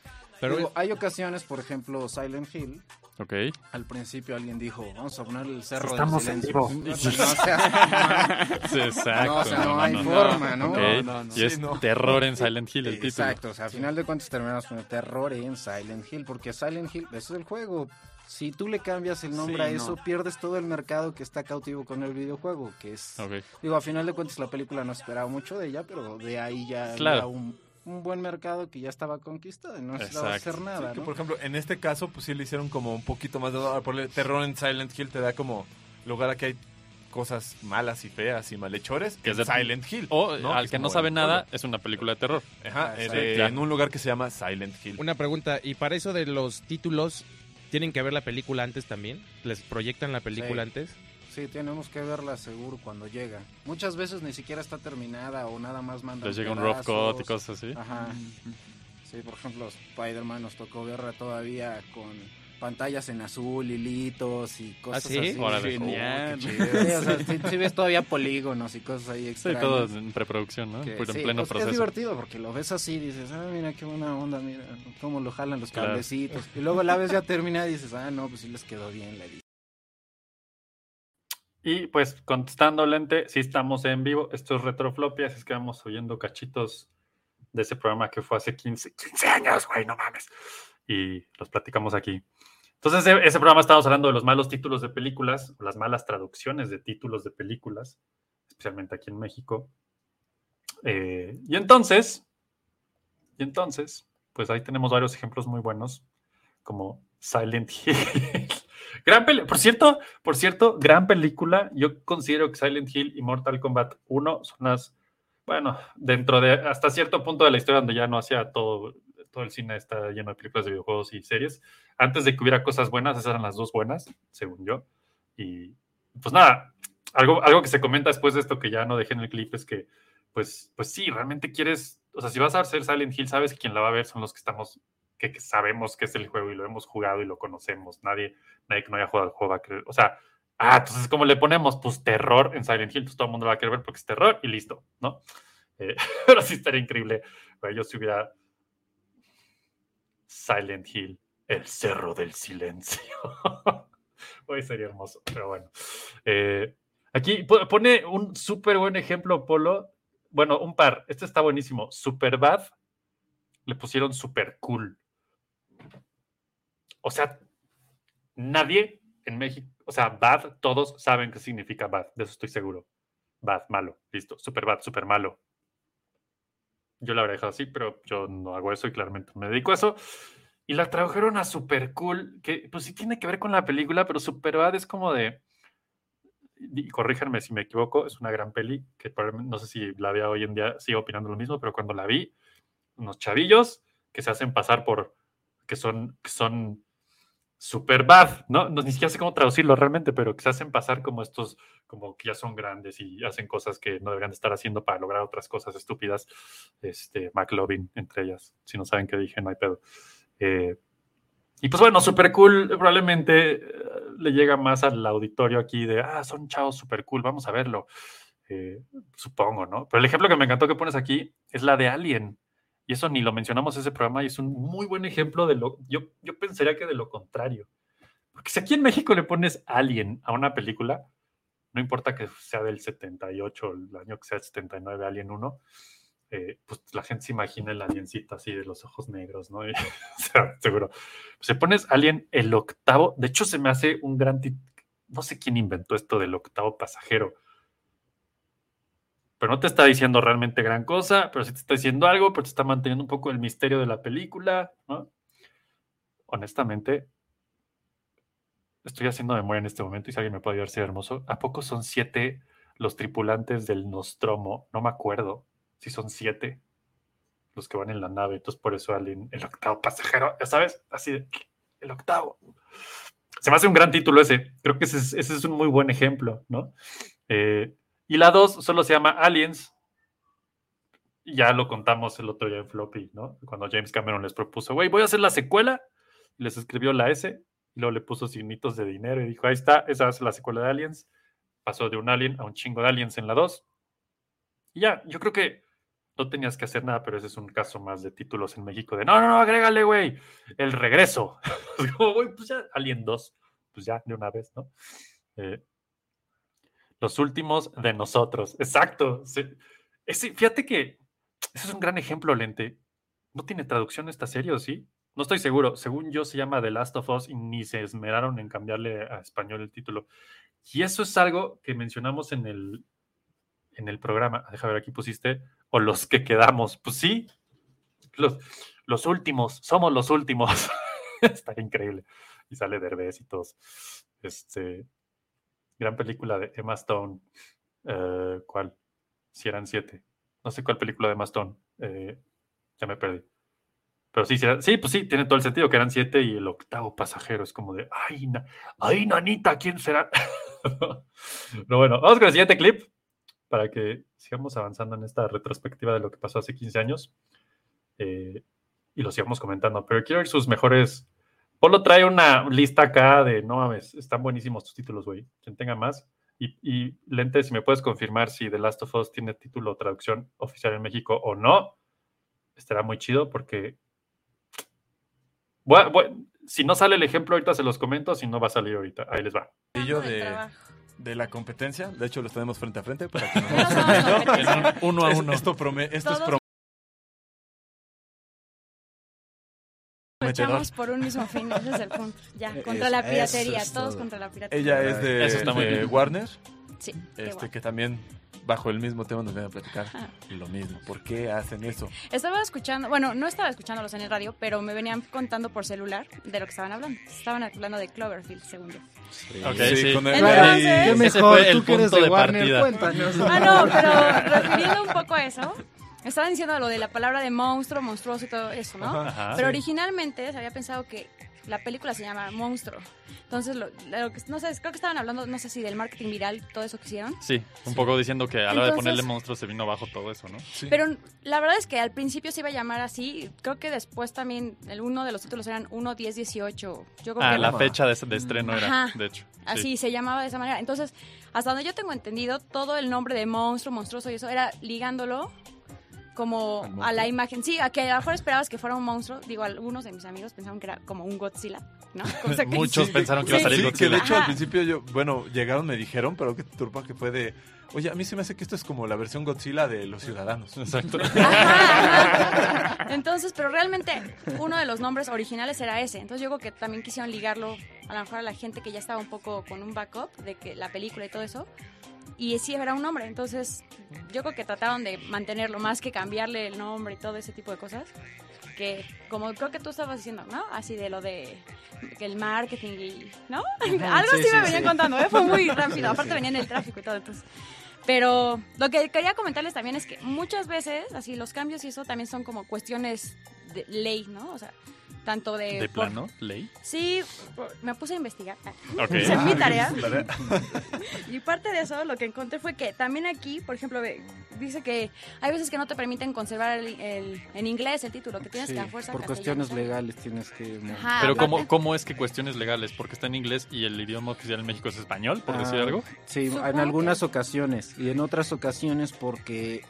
Pero Digo, hay ocasiones, por ejemplo, Silent Hill. Ok. Al principio alguien dijo, vamos a poner el cerro Estamos del en silencio. vivo. No, o sea, Sí, exacto. No, o sea, no hay forma, ¿no? Ok, No, no, no. Y es Sí, no. terror en Silent Hill el título. Exacto, o sea, a final de cuentas terminamos con el terror en Silent Hill, porque Silent Hill, eso es el juego. Si tú le cambias el nombre Sí, a eso, no. pierdes todo el mercado que está cautivo con el videojuego, que es... Ok. Digo, a final de cuentas la película no esperaba mucho de ella, pero de ahí ya Claro. había un, un buen mercado que ya estaba conquistado y no necesitaba Exacto. hacer nada, Que, ¿no? por ejemplo, en este caso, pues sí le hicieron como un poquito más de... Por el terror en Silent Hill te da como lugar a que hay cosas malas y feas y malhechores Que es en de- Silent Hill. O ¿no? al que no sabe nada, es una película de terror. Ajá, Ah, eh, de- en un lugar que se llama Silent Hill. Una pregunta, ¿y para eso de los títulos tienen que ver la película antes también? ¿Les proyectan la película Sí. antes? Sí, tenemos que verla seguro cuando llega. Muchas veces ni siquiera está terminada o nada más mandan Les llega un rough cut y cosas así. Ajá. Sí, por ejemplo, Spider-Man nos tocó verla todavía con pantallas en azul, hilitos y cosas ¿Ah, sí? así. Órale. Genial. Sí, o sea, sí, sí ves todavía polígonos y cosas ahí Sí, extrañas. todo en preproducción, ¿no? que en sí, pleno pues, proceso. Es divertido porque lo ves así y dices, ah, mira qué buena onda, mira cómo lo jalan los Claro. cablecitos. Y luego la ves ya termina y dices, ah, no, pues sí les quedó bien la edición. Y pues contestando lente, sí estamos en vivo. Esto es Retroflopia, así es que vamos oyendo cachitos de ese programa que fue hace 15, 15 años, güey, no mames. Y los platicamos aquí. Entonces, ese, ese programa estábamos hablando de los malos títulos de películas, las malas traducciones de títulos de películas, especialmente aquí en México. Eh, y entonces, y entonces, pues ahí tenemos varios ejemplos muy buenos, como Silent Hill. Gran por cierto, por cierto, gran película. Yo considero que Silent Hill y Mortal Kombat 1 son las, bueno, dentro de hasta cierto punto de la historia donde ya no hacía todo, todo el cine está lleno de películas de videojuegos y series. Antes de que hubiera cosas buenas, esas eran las dos buenas, según yo. Y pues nada, algo, algo que se comenta después de esto que ya no dejé en el clip es que, pues, pues sí, realmente quieres, o sea, si vas a hacer Silent Hill, sabes que quien la va a ver son los que estamos, que, sabemos que es el juego y lo hemos jugado y lo conocemos. Nadie, nadie que no haya jugado el juego va a creer, o sea, Ah, entonces, ¿cómo le ponemos? Pues terror en Silent Hill, todo el mundo va a querer ver porque es terror y listo, ¿no? Eh, pero sí estaría increíble. Yo si hubiera Silent Hill, el cerro del silencio. Hoy sería hermoso, pero bueno. Eh, aquí po- pone un súper buen ejemplo, Polo. Bueno, un par. Este está buenísimo. Super bad. Le pusieron super cool. O sea, nadie en México, o sea, bad, todos saben qué significa bad. De eso estoy seguro. Bad, malo. Listo. Super bad, super malo. Yo la habría dejado así, pero yo no hago eso y claramente me dedico a eso. Y la tradujeron a super cool, que pues sí tiene que ver con la película, pero super bad es como de. Y corríjanme si me equivoco, es una gran peli que no sé si la vea hoy en día, sigo opinando lo mismo, pero cuando la vi, unos chavillos que se hacen pasar por que son, que son super bad, ¿no? Ni siquiera sé cómo traducirlo realmente, pero que se hacen pasar como estos, como que ya son grandes y hacen cosas que no deberían estar haciendo para lograr otras cosas estúpidas. Este, McLovin, entre ellas. Si no saben qué dije, no hay pedo. Eh, y pues bueno, super cool, probablemente eh, le llega más al auditorio aquí de, ah, son chavos super cool, vamos a verlo. Eh, supongo, ¿no? Pero el ejemplo que me encantó que pones aquí es la de Alien. Y eso ni lo mencionamos en ese programa y es un muy buen ejemplo de lo, yo, yo pensaría que de lo contrario. Porque si aquí en México le pones Alien a una película, no importa que sea del 78, el año que sea el 79, Alien 1, eh, pues la gente se imagina el aliencito así de los ojos negros, ¿no? O sea, seguro. Se pones Alien el octavo, de hecho se me hace un gran, no sé quién inventó esto del octavo pasajero, pero no te está diciendo realmente gran cosa, pero sí te está diciendo algo, pero te está manteniendo un poco el misterio de la película, ¿no? Honestamente, estoy haciendo memoria en este momento y si alguien me puede ayudar, sería hermoso. ¿A poco son siete los tripulantes del Nostromo? No me acuerdo si son siete los que van en la nave, entonces por eso Alien, el octavo pasajero, ya sabes, así de, el octavo. Se me hace un gran título ese, creo que ese es, ese es un muy buen ejemplo, ¿no? Eh, y la dos solo se llama Aliens, ya lo contamos el otro día en Floppy, ¿no? Cuando James Cameron les propuso, güey, voy a hacer la secuela, les escribió la S, y luego le puso signitos de dinero y dijo, ahí está, esa es la secuela de Aliens. Pasó de un Alien a un chingo de Aliens en la 2. Y ya, yo creo que no tenías que hacer nada, pero ese es un caso más de títulos en México de, no, no, no, agrégale, güey, el regreso. Pues ya, Alien 2, pues ya, de una vez, ¿no? Eh, los últimos de nosotros, exacto. fíjate que ese es un gran ejemplo, Lente. No tiene traducción esta serie, ¿o sí? No estoy seguro. Según yo, se llama The Last of Us y ni se esmeraron en cambiarle a español el título. Y eso es algo que mencionamos en el, en el programa. Deja ver, aquí pusiste. O los que quedamos. Pues sí, los, los últimos. Somos los últimos. Está increíble. Y sale Derbez y todos. Este, gran película de Emma Stone. Eh, ¿Cuál? Si eran siete. No sé cuál película de Emma Stone. Eh, ya me perdí. Pero sí, sí, pues sí, tiene todo el sentido que eran siete y el octavo pasajero es como de, ay, na- ay, nanita, ¿quién será? Pero bueno, vamos con el siguiente clip para que sigamos avanzando en esta retrospectiva de lo que pasó hace 15 años eh, y lo sigamos comentando. Pero quiero ver sus mejores. Polo trae una lista acá de, no mames, están buenísimos tus títulos, güey. Quien tenga más. Y, y Lente, si me puedes confirmar si The Last of Us tiene título o traducción oficial en México o no, estará muy chido porque Bueno, bueno, si no sale el ejemplo, ahorita se los comento, si no va a salir ahorita. Ahí les va. Y yo del de, de la competencia, de hecho los tenemos frente a frente para que no No somos competencia. Uno a Es- uno. Esto, prome- esto es Luchamos por un mismo fin, ese es el punto. Ya, Eh, contra eso- la piratería, es todos todo. contra la piratería. Ella es de, Eso está muy de bien. Warner, Sí, este, que también bajo el mismo tema nos viene a platicar Ah. lo mismo. ¿Por qué hacen eso? Estaba escuchando, bueno, no estaba escuchándolos en el radio, pero me venían contando por celular de lo que estaban hablando. Estaban hablando de Cloverfield, según yo. Ok, Sí, sí. con el- Entonces- Qué Ese mejor, fue el tú que eres punto de, de Warner, partida. cuéntanos. Ah, no, pero refiriendo un poco a eso, estaban diciendo lo de la palabra de monstruo, monstruoso y todo eso, ¿no? Ajá. Pero originalmente se había pensado que la película se llama Monstruo. Entonces, lo, lo que, no sé, creo que estaban hablando, no sé si del marketing viral, todo eso que hicieron. Sí, un poco diciendo que a la hora de ponerle monstruo se vino abajo todo eso, ¿no? Pero la verdad es que al principio se iba a llamar así. Creo que después también el uno de los títulos eran 1, 10, 18. Yo creo Ah, que la fecha de, de estreno era, Ajá. de hecho. sí. Así se llamaba de esa manera. Entonces, hasta donde yo tengo entendido, todo el nombre de monstruo, monstruoso y eso era ligándolo como a la imagen. Sí, a que a lo mejor esperabas que fuera un monstruo. Digo, algunos de mis amigos pensaban que era como un Godzilla, ¿no? Cosa que- Muchos pensaron que iba a salir Sí, que Godzilla. de hecho al principio yo, bueno, llegaron, me dijeron, pero qué turpa que fue de, oye, a mí se me hace que esto es como la versión Godzilla de los ciudadanos. Exacto. Ajá. Entonces, pero realmente uno de los nombres originales era ese. Entonces yo creo que también quisieron ligarlo a lo mejor a la gente que ya estaba un poco con un backup de que la película y todo eso. Y sí era un nombre. Entonces yo creo que trataron de mantenerlo más que cambiarle el nombre y todo ese tipo de cosas. Que como creo que tú estabas diciendo, ¿no? Así de lo de que el marketing y, ¿no? Algo sí, sí, me venían sí. contando, ¿eh? Fue muy rápido. Aparte venía en el tráfico y todo, entonces... Pero lo que quería comentarles también es que muchas veces, así, los cambios y eso también son como cuestiones de ley, ¿no? O sea, tanto de... ¿De por- plano? ¿Ley? Sí, por- me puse a investigar. Esa es mi Ah, tarea. su tarea. Y parte de eso, lo que encontré fue que también aquí, por ejemplo, dice que hay veces que no te permiten conservar el, el- en inglés el título, que tienes Sí, que a fuerza por cuestiones legales tienes que... Ajá, Pero ¿cómo, ¿cómo es que cuestiones legales? ¿Porque está en inglés y el idioma oficial en México es español, por decir Ah, algo? Sí, Supongo en que- algunas ocasiones y en otras ocasiones porque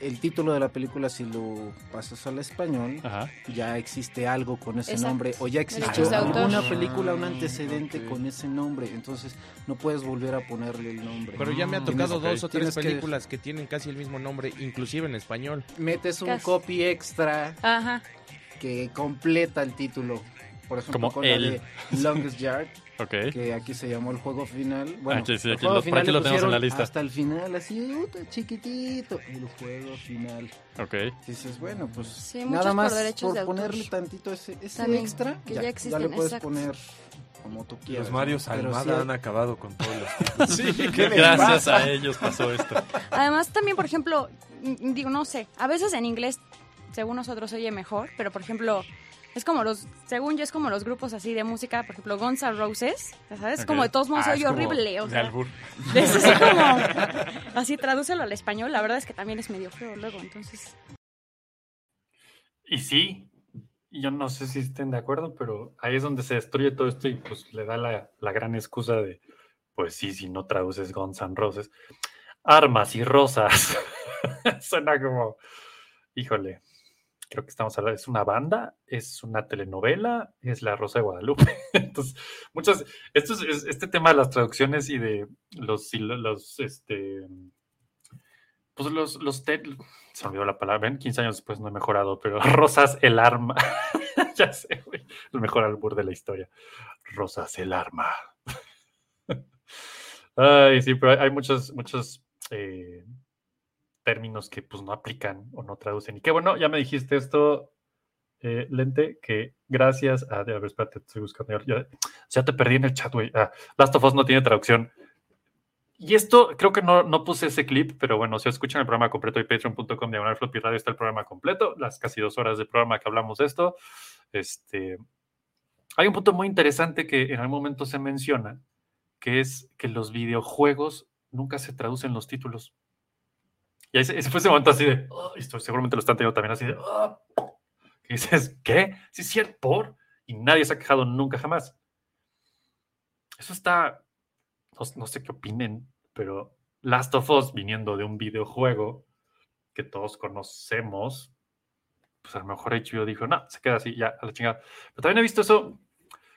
el título de la película si lo pasas al español Ajá. ya existe algo con ese Exacto. nombre o ya existió alguna película, un Ah, antecedente ok. con ese nombre, entonces no puedes volver a ponerle el nombre. Pero ya me ha Mm, tocado dos o tres Tienes que- películas que... tienen casi el mismo nombre, inclusive en español. Metes un Casi. copy extra Ajá. que completa el título. Por ejemplo, Como con el. la de Longest Yard, Ok. que aquí se llamó el juego final. Bueno, Aquí sí, el aquí juego lo- por final aquí le lo tenemos en la lista. Hasta el final, así, uh, chiquitito, el juego final. Ok. Dices, bueno, pues Sí, nada por más por de autor. ponerle tantito ese, ese También, extra, que ya, ya ya existen, le puedes exacto. poner como tú quieras. Los Marios Almada sí han acabado con todos los Sí, ¿Qué le gracias pasa? a ellos pasó esto. Además, también, por ejemplo, digo, no sé, a veces en inglés, según nosotros, oye mejor, pero por ejemplo, es como los, según yo, es como los grupos así de música, por ejemplo, Guns N' Roses, ¿sabes? Como de todos modos Ah, como horrible, o sea, albur. es así como, así tradúcelo al español, la verdad es que también es medio feo luego, entonces, Y sí, yo no sé si estén de acuerdo, pero ahí es donde se destruye todo esto y pues le da la, la gran excusa de, pues sí, si no traduces Guns N' Roses. Armas y rosas. Suena como, híjole, creo que estamos hablando, es una banda, es una telenovela, es La Rosa de Guadalupe. Entonces, muchas, este tema de las traducciones y de los, los, este, pues los, los te- se me olvidó la palabra, ven, 15 años después no he mejorado, pero Rosas el arma. ya sé, güey, el mejor albur de la historia. Rosas el arma. Ay, sí, pero hay- hay muchos, muchos eh, términos que pues no aplican o no traducen. Y qué bueno, ya me dijiste esto, eh, Lente, que gracias a... A ver, espérate, estoy buscando. Ya, ya te perdí en el chat, güey. Ah, Last of Us no tiene traducción. Y esto, creo que no, no puse ese clip, pero bueno, si escuchan el programa completo y patreon.com diagonal floppy radio está el programa completo, las casi dos horas de programa que hablamos de esto. Este, hay un punto muy interesante que en algún momento se menciona, que es que los videojuegos nunca se traducen los títulos. Y ese, ese fue ese momento así de, "Oh", esto seguramente lo están teniendo también así de, que dices, ¿qué? Sí, cierto, por. Y nadie se ha quejado nunca jamás. Eso está, no, no sé qué opinen, pero Last of Us viniendo de un videojuego que todos conocemos, pues a lo mejor HBO dijo, no, se queda así, ya, a la chingada. Pero también he visto eso, o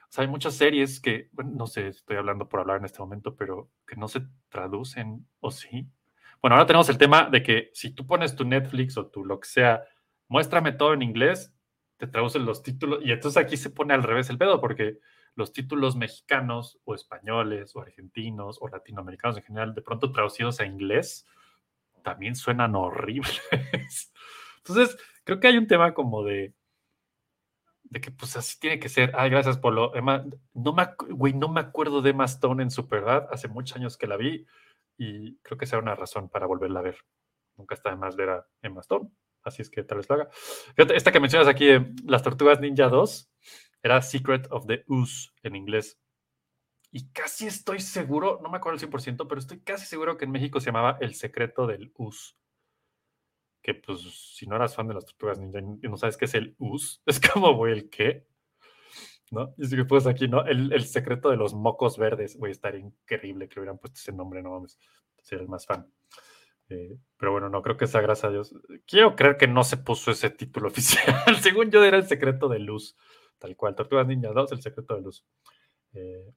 sea, hay muchas series que, bueno, no sé, estoy hablando por hablar en este momento, pero que no se traducen, o sí. Bueno, ahora tenemos el tema de que si tú pones tu Netflix o tu lo que sea, muéstrame todo en inglés, te traducen los títulos, y entonces aquí se pone al revés el pedo, porque los títulos mexicanos o españoles o argentinos o latinoamericanos en general, de pronto traducidos a inglés, también suenan horribles. Entonces, creo que hay un tema como de, que pues así tiene que ser. Ay, gracias, Polo. Emma, no me, güey, no me acuerdo de Emma Stone en Superdad, hace muchos años que la vi y creo que sea una razón para volverla a ver. Nunca está de más ver a Emma Stone, así es que tal vez lo haga. Fíjate, esta que mencionas aquí, Las Tortugas Ninja 2, Era Secret of the Ooze en inglés. Y casi estoy seguro, no me acuerdo el 100%, pero estoy casi seguro que en México se llamaba El secreto del Ooze. Que pues, si no eras fan de las tortugas ninja y no sabes qué es el Ooze, es como, güey, ¿el qué? ¿No? Y si pues aquí, ¿no? El, el secreto de los mocos verdes, güey, estaría increíble que hubieran puesto ese nombre, no mames. Sería el más fan. Eh, pero bueno, no creo que sea gracias a Dios. Quiero creer que no se puso ese título oficial. Según yo, era el secreto de luz. Tal cual. Tortugas Ninja 2, el secreto de luz. Eh,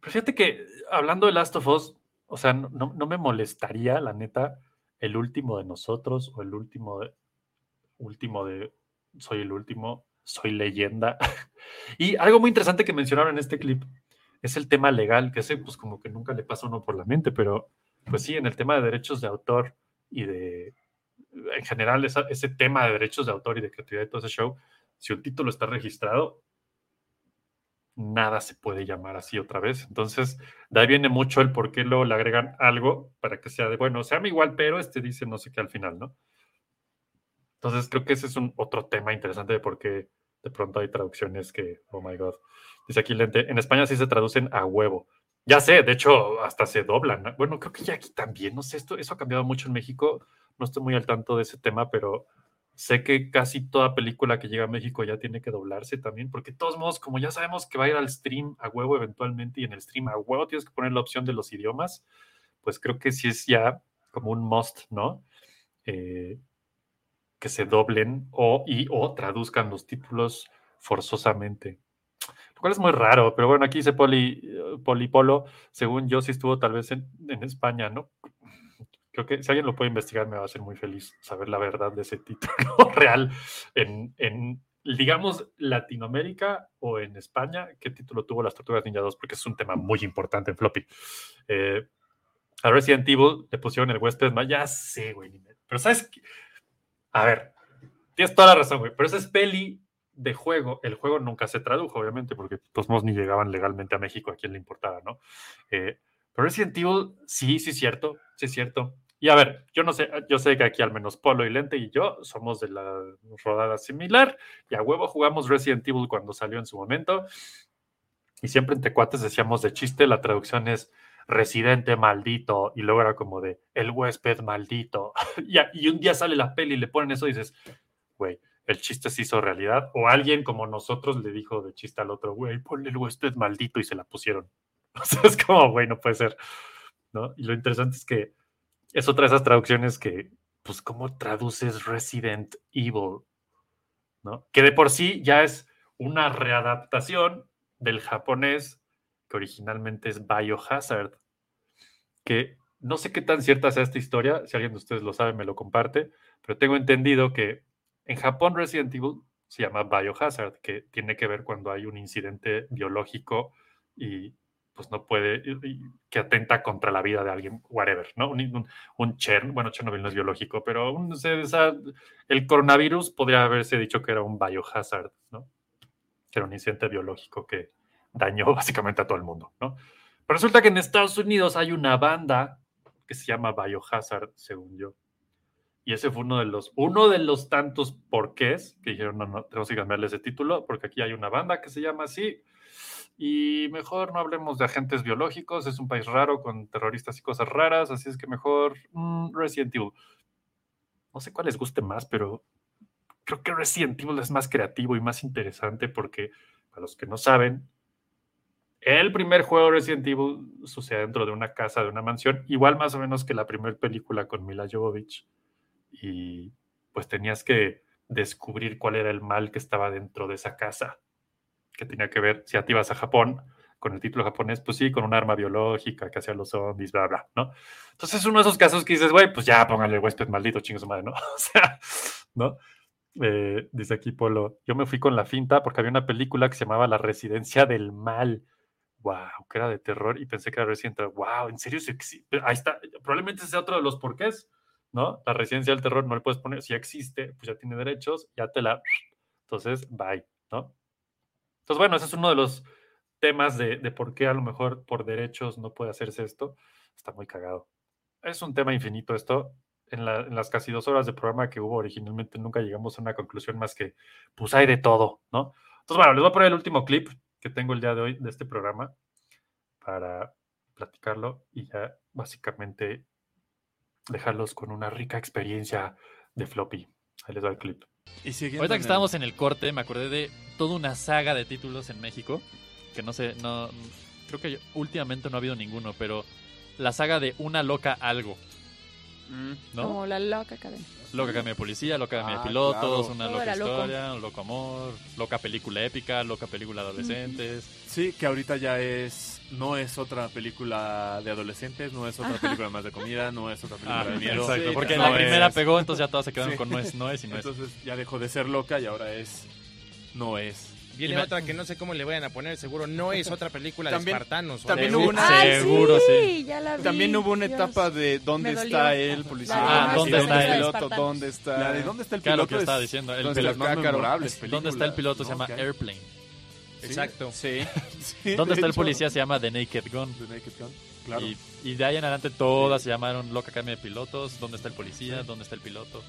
pero fíjate que hablando de Last of Us, o sea, no, no- no me molestaría, la neta, el último de nosotros o el último de. Último de. Soy el último, soy leyenda. y algo muy interesante que mencionaron en este clip es el tema legal, que ese, pues, como que nunca le pasa uno por la mente, pero pues sí, en el tema de derechos de autor y de. En general, esa- ese tema de derechos de autor y de creatividad y todo ese show, si un título está registrado, nada se puede llamar así otra vez. Entonces, de ahí viene mucho el por qué luego le agregan algo para que sea de, bueno, se llama igual, pero este dice no sé qué al final, ¿no? Entonces, creo que ese es un otro tema interesante de por qué de pronto hay traducciones que, oh my god. Dice aquí Lente, en España sí se traducen a huevo. Ya sé, de hecho, hasta se doblan. ¿no? Bueno, creo que ya aquí también, no sé, esto, eso ha cambiado mucho en México. No estoy muy al tanto de ese tema, pero sé que casi toda película que llega a México ya tiene que doblarse también, porque de todos modos, como ya sabemos que va a ir al stream a huevo eventualmente y en el stream a huevo tienes que poner la opción de los idiomas, pues creo que sí es ya como un must, ¿no? Eh, que se doblen o y o traduzcan los títulos forzosamente. Lo cual es muy raro, pero bueno, aquí dice Poli, eh, Polipolo, según yo sí estuvo tal vez en, en España, ¿no? Creo que si alguien lo puede investigar me va a hacer muy feliz saber la verdad de ese título real en, en, digamos, Latinoamérica o en España, qué título tuvo las Tortugas Ninja 2, porque es un tema muy importante en Floppy. Eh, a Resident Evil le pusieron el huésped ya sé, güey, pero ¿sabes qué? A ver, tienes toda la razón, güey, pero esa es peli de juego. El juego nunca se tradujo, obviamente, porque los modos ni llegaban legalmente a México, a quien le importaba, ¿no? Eh, pero Resident Evil, sí, sí es cierto, sí es cierto. Y a ver, yo no sé, yo sé que aquí al menos Polo y Lente y yo somos de la rodada similar y a huevo jugamos Resident Evil cuando salió en su momento y siempre entre cuates decíamos de chiste, la traducción es residente maldito y luego era como de el huésped maldito y, un día sale la peli y le ponen eso y dices, güey, el chiste se hizo realidad o alguien como nosotros le dijo de chiste al otro, güey, ponle el huésped maldito y se la pusieron. O sea, es como, güey, no puede ser, ¿no? Y lo interesante es que es otra de esas traducciones que, pues, ¿cómo traduces Resident Evil? ¿No? Que de por sí ya es una readaptación del japonés originalmente es Biohazard, que no sé qué tan cierta sea esta historia, si alguien de ustedes lo sabe me lo comparte, pero tengo entendido que en Japón Resident Evil se llama Biohazard, que tiene que ver cuando hay un incidente biológico y pues no puede, que atenta contra la vida de alguien, whatever, ¿no? Un, un, un Chern, bueno, Chernobyl no es biológico, pero un- esa- el coronavirus podría haberse dicho que era un biohazard, ¿no? Que era un incidente biológico que dañó básicamente a todo el mundo, ¿no? Pero resulta que en Estados Unidos hay una banda que se llama Biohazard, según yo. Y ese fue uno de los, uno de los tantos porqués que dijeron, no, no, tenemos que cambiarle ese título, porque aquí hay una banda que se llama así, y mejor no hablemos de agentes biológicos, es un país raro con terroristas y cosas raras, así es que mejor mm, Resident Evil. No sé cuál les guste más, pero creo que Resident Evil es más creativo y más interesante porque, para los que no saben, el primer juego de Resident Evil sucede dentro de una casa, de una mansión, igual más o menos que la primera película con Mila Jovovich. Y pues tenías que descubrir cuál era el mal que estaba dentro de esa casa, que tenía que ver, si ya te ibas a Japón, con el título japonés, pues sí, con un arma biológica que hacía los zombies, bla, bla, ¿no? Entonces es uno de esos casos que dices, güey, pues ya póngale huésped maldito, chingo su madre, ¿no? O sea, ¿no? Eh, dice aquí Polo, yo me fui con la finta porque había una película que se llamaba La Residencia del Mal. Wow, que era de terror y pensé que era Resident Evil. Wow, ¿en serio? Ahí está, probablemente ese sea otro de los porqués, ¿no? La residencia del terror no le puedes poner, si ya existe, pues ya tiene derechos, ya te la... Entonces, bye, ¿no? Entonces, bueno, ese es uno de los temas de, de por qué a lo mejor por derechos no puede hacerse esto. Está muy cagado. Es un tema infinito esto. En, la- en las casi dos horas de programa que hubo originalmente nunca llegamos a una conclusión más que, pues hay de todo, ¿no? Entonces, bueno, les voy a poner el último clip que tengo el día de hoy de este programa para platicarlo y ya básicamente dejarlos con una rica experiencia de floppy. Ahí les doy el clip. Y Ahorita que el- estábamos en el corte, me acordé de toda una saga de títulos en México. Que no sé, no. Creo que últimamente no ha habido ninguno, pero la saga de Una Loca Algo. ¿No? Como la loca academia. Loca Academia de Policía, Loca Academia Ah, de Pilotos, claro. Una Todo Loca loco. Historia, Un Loco Amor, Loca Película Épica, Loca Película Adolescentes. Sí, que ahorita ya es. No es otra película de adolescentes, no es otra Ajá. película más de comida, no es otra película Ah, de miedo. exacto, Sí, porque no la es- primera pegó, entonces ya todas se quedaron Sí. con no es, no es y no es. Entonces ya dejó de ser loca y ahora es. No es. Viene otra que no sé cómo le vayan a poner, seguro no es otra película de También- espartanos. también hubo una- Ay, Seguro, sí, ya la vi. También hubo una Dios. etapa de dónde está el policía, Ah, ¿dónde está el piloto, dónde está. La de ¿Dónde está el Claro, piloto? que estaba es- diciendo. El memorables ¿Dónde está el piloto? Se llama. Airplane. Exacto. Sí. ¿Dónde de está el policía? Se llama The Naked Gun. The Naked Gun, Claro. Y, y de ahí en adelante todas se llamaron Loca Academia de Pilotos. ¿Dónde está el policía? ¿Dónde está el piloto?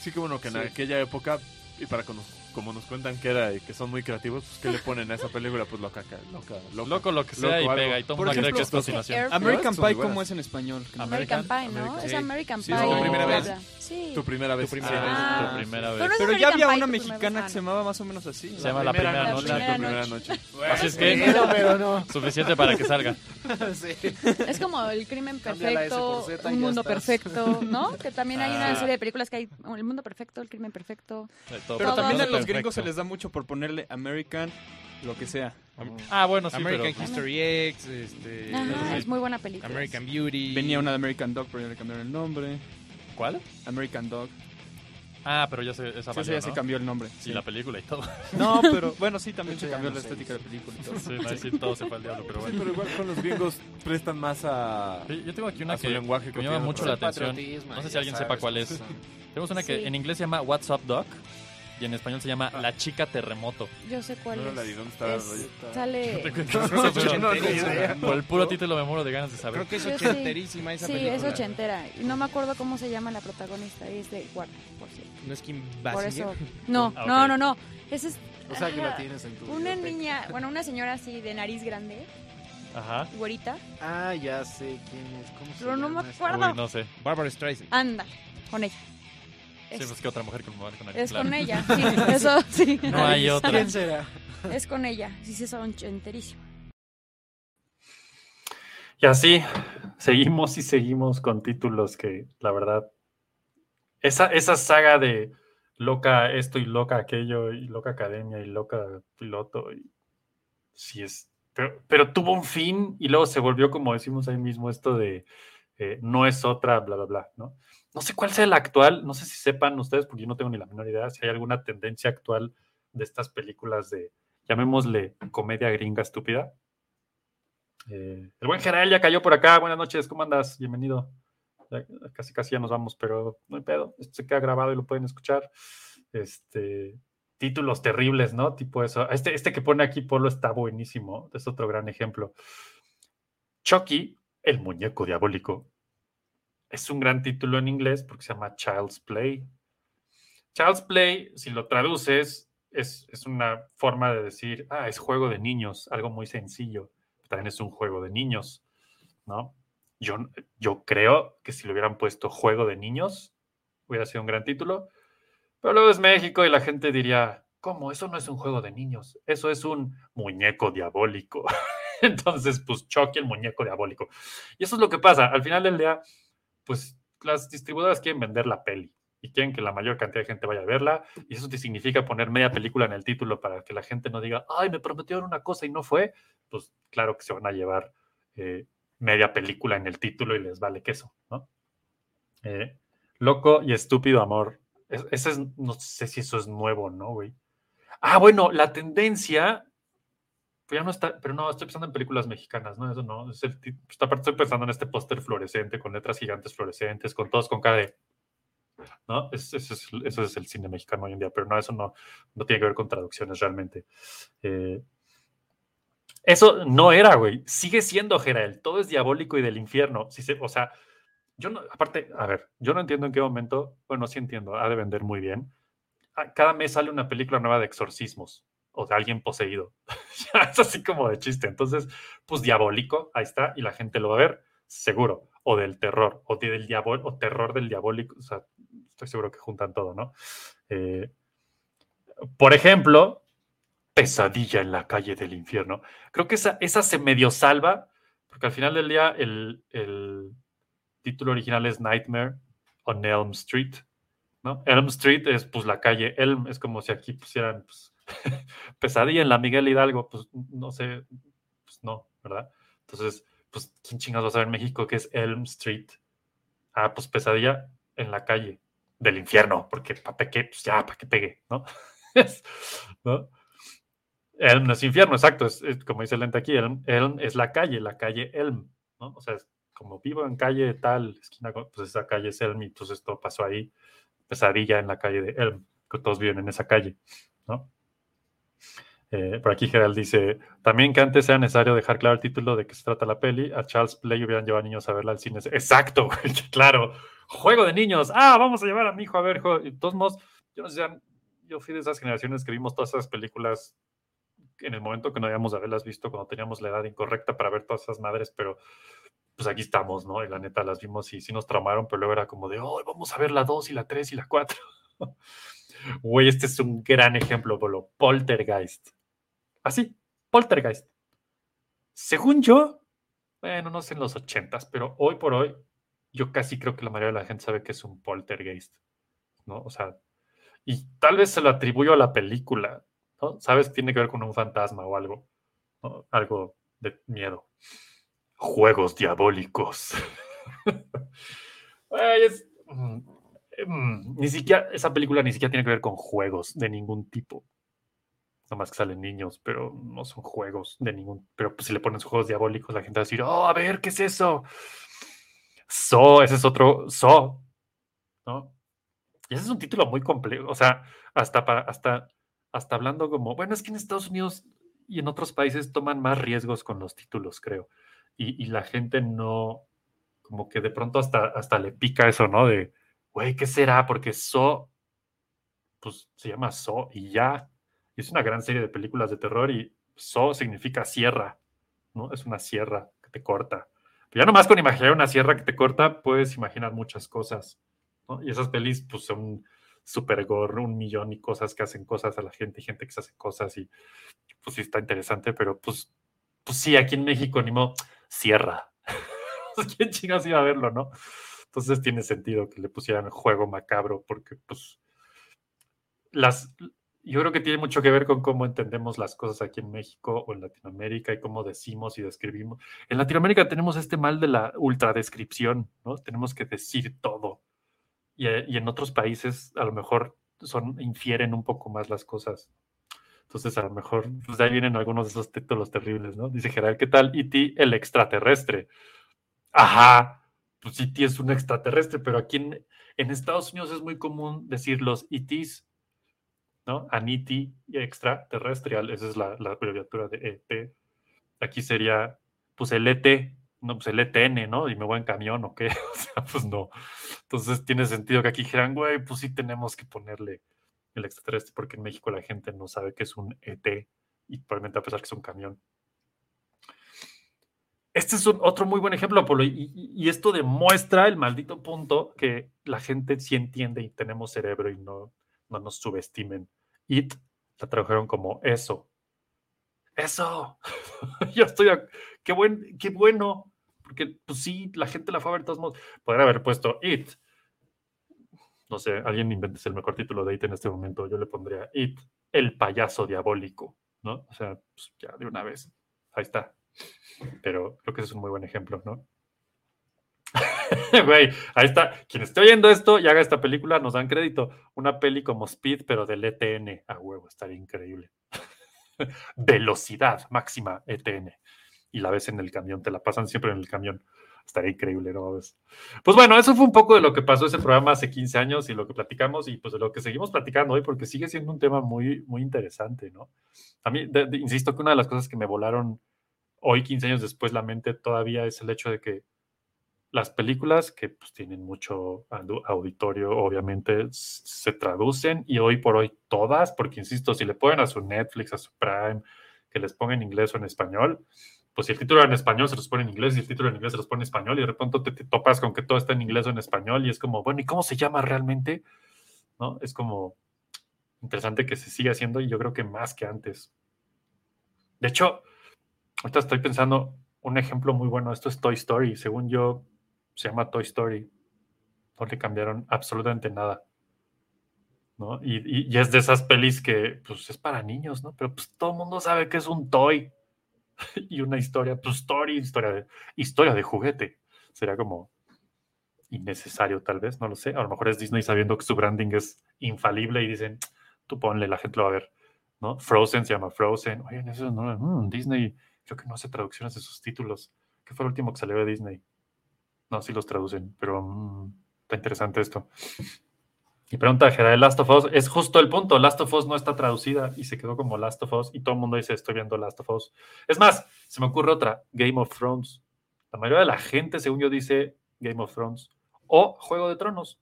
Sí, que bueno, que en Sí. aquella época, y para cono- como nos cuentan que era y que son muy creativos, pues ¿qué le ponen a esa película? Pues loca, ca- loca, loca. Loco lo que sea Loco y algo. pega. Y cree ejemplo, que es es que continuación. Air- American Pie, ¿cómo es en español? American, American- Pie, ¿no? American- Es. American Sí, Pie. es tu primera vez. Sí. Tu primera vez. Tu primera vez. Ah. Tu primera Pero ya había Pie, una mexicana que se llamaba más o menos así. Se llama La Primera La Noche. Tu primera Noche. Así es que suficiente para que salga. Es como el crimen la perfecto, un mundo perfecto, ¿no? Que también hay una Ah. serie de películas que hay el mundo perfecto, el crimen perfecto. De todo Pero también a es los gringos se les da mucho por ponerle American, lo que sea. Ah, bueno, sí, American pero... History X, este, Ajá, es muy buena película. American Beauty. Venía una de American Dog, pero ya le cambiaron el nombre. ¿Cuál? American Dog. Ah, pero ya se, esa Sí, ya se ¿no? cambió el nombre. Y sí. la película y todo. No, pero bueno, sí, también se cambió no la sé. estética de la película y todo. Sí, no, sí, todo se fue al diablo, pero Sí, bueno. pero igual con los gringos prestan más a... Sí, Yo tengo aquí una que, lenguaje que me llama mucho la El atención. patriotismo, No sé si alguien sepa cuál es. son. Tenemos una que Sí. en inglés se llama What's Up Doc y en español se llama La Chica Terremoto. Yo sé cuál No era la de es. ¿Dónde está Es- sale... No. Por el puro título me muero de ganas de saber. Creo que es sí. ochenterísima esa Sí, película. es ochentera. Y no me acuerdo cómo se llama la protagonista. Es de Warner, por cierto. No es Kim Por Basinger. eso... No, Ah, no, ok. no, no. Esa es... O sea que la tienes en tu Una biblioteca. niña, bueno, una señora así de nariz grande, Ajá. güerita. Ah, ya sé quién es. ¿Cómo se Pero no me acuerdo. Uy, no sé. Barbara Streisand. Anda, con ella. Sí, Es, pues que otra mujer con con nariz, es claro. con ella, sí, eso sí. No hay otra. ¿Quién será? Es con ella, sí, sí, son enterísimo. Y así seguimos y seguimos con títulos que, la verdad, esa, esa saga de loca esto y loca aquello y loca academia y loca piloto, y, sí es, pero, pero tuvo un fin y luego se volvió, como decimos ahí mismo, esto de eh, no es otra, bla, bla, bla, ¿no? No sé cuál sea la actual, no sé si sepan ustedes, porque yo no tengo ni la menor idea, si hay alguna tendencia actual de estas películas de, llamémosle, comedia gringa estúpida. Eh, el buen general ya cayó por acá. Buenas noches, ¿cómo andas? Bienvenido. Casi casi ya nos vamos, pero no hay pedo. Esto se queda grabado y lo pueden escuchar. Este, títulos terribles, ¿no? Tipo eso. Este, este que pone aquí Polo está buenísimo. Es otro gran ejemplo. Chucky, el muñeco diabólico. Es un gran título en inglés porque se llama Child's Play. Child's Play, si lo traduces, es, es una forma de decir, ah, es juego de niños, algo muy sencillo. También es un juego de niños, ¿no? Yo, yo creo que si le hubieran puesto juego de niños, hubiera sido un gran título. Pero luego es México y la gente diría, ¿cómo? Eso no es un juego de niños, eso es un muñeco diabólico. Entonces, pues Chucky, el muñeco diabólico. Y eso es lo que pasa. Al final del día, pues las distribuidoras quieren vender la peli y quieren que la mayor cantidad de gente vaya a verla. Y eso te significa poner media película en el título para que la gente no diga, ay, me prometieron una cosa y no fue. Pues claro que se van a llevar eh, media película en el título y les vale queso, ¿no? Eh, loco y estúpido amor. Es- ese es, no sé si eso es nuevo, ¿no, güey? Ah, bueno, la tendencia. Pues ya no está, pero no, estoy pensando en películas mexicanas, ¿no? Eso no. Es el, pues, estoy pensando en este póster fluorescente, con letras gigantes fluorescentes, con todos con cara de. ¿No? Es- Ese es, eso es el cine mexicano hoy en día, pero no, eso no, no tiene que ver con traducciones realmente. Eh, eso no era, güey. Sigue siendo, Gerael. Todo es diabólico y del infierno. Si se, o sea, yo no, aparte, a ver, yo no entiendo en qué momento, bueno, sí entiendo, ha de vender muy bien. Ah, Cada mes sale una película nueva de exorcismos. O de alguien poseído. Es así como de chiste. Entonces, pues diabólico, ahí está, y la gente lo va a ver, seguro. O del terror, o del diabol, o terror del diabólico. O sea, estoy seguro que juntan todo, ¿no? Eh, por ejemplo, pesadilla en la calle del infierno. Creo que esa, esa se medio salva, porque al final del día el, el título original es Nightmare on Elm Street, ¿no? Elm Street es pues la calle Elm, es como si aquí pusieran pues, pesadilla en la Miguel Hidalgo, pues no sé, pues no, ¿verdad? Entonces, pues, ¿quién chingados va a saber en México qué es Elm Street? Ah, pues pesadilla en la calle del infierno, porque para que, pues ya, para que pegue, ¿no? ¿No? Elm no es infierno, exacto, es, como dice Lente aquí, Elm, es la calle, la calle Elm, ¿no? O sea, es como vivo en calle tal, esquina, pues esa calle es Elm y entonces esto pasó ahí, pesadilla en la calle de Elm, que todos viven en esa calle, ¿no? Eh, por aquí Gerald dice, también que antes sea necesario dejar claro el título de que se trata la peli, a Charles Play hubieran llevado a niños a verla al cine. Exacto, claro, juego de niños, ah, vamos a llevar a mi hijo a ver, de todos modos, yo no sé, yo fui de esas generaciones que vimos todas esas películas en el momento que no habíamos haberlas visto, cuando teníamos la edad incorrecta para ver todas esas madres, pero pues aquí estamos, ¿no? Y la neta las vimos y sí nos traumaron, pero luego era como de, oh, vamos a ver la 2 y la 3 y la 4. Güey, este es un gran ejemplo, Bolo. Poltergeist. Así, Poltergeist. Según yo, bueno, no sé en los ochentas, pero hoy por hoy, yo casi creo que la mayoría de la gente sabe que es un poltergeist, ¿no? O sea, y tal vez se lo atribuyo a la película, ¿no? Sabes, tiene que ver con un fantasma o algo. Algo de miedo. Juegos diabólicos. Mm, mm, ni siquiera, esa película ni siquiera tiene que ver con juegos de ningún tipo. Más que salen niños, pero no son juegos de ningún. Pero pues, si le ponen juegos diabólicos, la gente va a decir, oh, a ver, ¿qué es eso? So, ese es otro So, ¿no? Y ese es un título muy complejo. O sea, hasta para, hasta, hasta hablando como, bueno, es que en Estados Unidos y en otros países toman más riesgos con los títulos, creo. Y, y la gente no, como que de pronto hasta, hasta le pica eso, ¿no? De, güey, ¿qué será? Porque So, pues se llama So y ya. Es una gran serie de películas de terror y So significa sierra, ¿no? Es una sierra que te corta. Pero ya nomás con imaginar una sierra que te corta, puedes imaginar muchas cosas, ¿no? Y esas pelis, pues son super gore, un millón y cosas que hacen cosas a la gente y gente que se hace cosas y pues sí está interesante, pero pues, pues sí, aquí en México ni modo, sierra. ¿Quién chingas iba a verlo, no? Entonces tiene sentido que le pusieran juego macabro porque pues las, yo creo que tiene mucho que ver con cómo entendemos las cosas aquí en México o en Latinoamérica y cómo decimos y describimos. En Latinoamérica tenemos este mal de la ultradescripción, ¿no? Tenemos que decir todo. Y, eh, y en otros países a lo mejor son, infieren un poco más las cosas. Entonces a lo mejor, pues de ahí vienen algunos de esos títulos terribles, ¿no? Dice Gerard, ¿qué tal? E.T. el extraterrestre. Ajá, pues E.T. es un extraterrestre, pero aquí en, en Estados Unidos es muy común decir los E.T.s ¿no? Aniti extraterrestrial, esa es la, la, abreviatura de ET. Aquí sería, pues el ET, no, pues el ETN, ¿no? Y me voy en camión o qué, o sea, pues no. Entonces tiene sentido que aquí dijeran, güey, pues sí tenemos que ponerle el extraterrestre, porque en México la gente no sabe que es un ET y probablemente a pesar que es un camión. Este es un, otro muy buen ejemplo, Apolo, y, y, esto demuestra el maldito punto que la gente sí entiende y tenemos cerebro y no, no nos subestimen. It la tradujeron como eso. Eso. Yo estoy. A... Qué, buen, qué bueno. Porque, pues sí, la gente la fue a ver de todos modos. Podría haber puesto It. No sé, alguien invente el mejor título de It en este momento. Yo le pondría It, el payaso diabólico. ¿No? O sea, pues ya de una vez. Ahí está. Pero creo que ese es un muy buen ejemplo, ¿no? Güey, ahí está. Quien esté oyendo esto y haga esta película, nos dan crédito. Una peli como Speed, pero del ETN. A huevo, estaría increíble. Velocidad máxima ETN. Y la ves en el camión, te la pasan siempre en el camión. Estaría increíble, ¿no? Pues bueno, eso fue un poco de lo que pasó ese programa hace 15 años y lo que platicamos y pues de lo que seguimos platicando hoy, porque sigue siendo un tema muy, muy interesante, ¿no? A mí, insisto que una de las cosas que me volaron hoy, 15 años después, la mente todavía es el hecho de que las películas que pues, tienen mucho auditorio, obviamente se traducen y hoy por hoy todas, porque insisto, si le ponen a su Netflix, a su Prime, que les pongan en inglés o en español, pues si el título era en español se los pone en inglés y el título en inglés se los pone en español y de repente te, te topas con que todo está en inglés o en español y es como, bueno, ¿y cómo se llama realmente? ¿No? Es como interesante que se siga haciendo y yo creo que más que antes. De hecho, ahorita estoy pensando un ejemplo muy bueno. Esto es Toy Story. Según yo, se llama Toy Story. No le cambiaron absolutamente nada. ¿no? Y, y- es de esas pelis que pues es para niños, ¿no? Pero pues todo el mundo sabe que es un toy y una historia, pues story, historia de, historia de juguete. Sería como innecesario tal vez, no lo sé. A lo mejor es Disney sabiendo que su branding es infalible y dicen, tú ponle, la gente lo va a ver, ¿no? Frozen se llama Frozen. Oigan, eso no, mm, Disney, creo que no hace traducciones de sus títulos. ¿Qué fue el último que salió de Disney? No, sí los traducen, pero mm, está interesante esto. Y pregunta Jera, de Last of Us, es justo el punto, Last of Us no está traducida y se quedó como Last of Us y todo el mundo dice, estoy viendo Last of Us. Es más, se me ocurre otra, Game of Thrones. La mayoría de la gente, según yo, dice Game of Thrones o Juego de Tronos.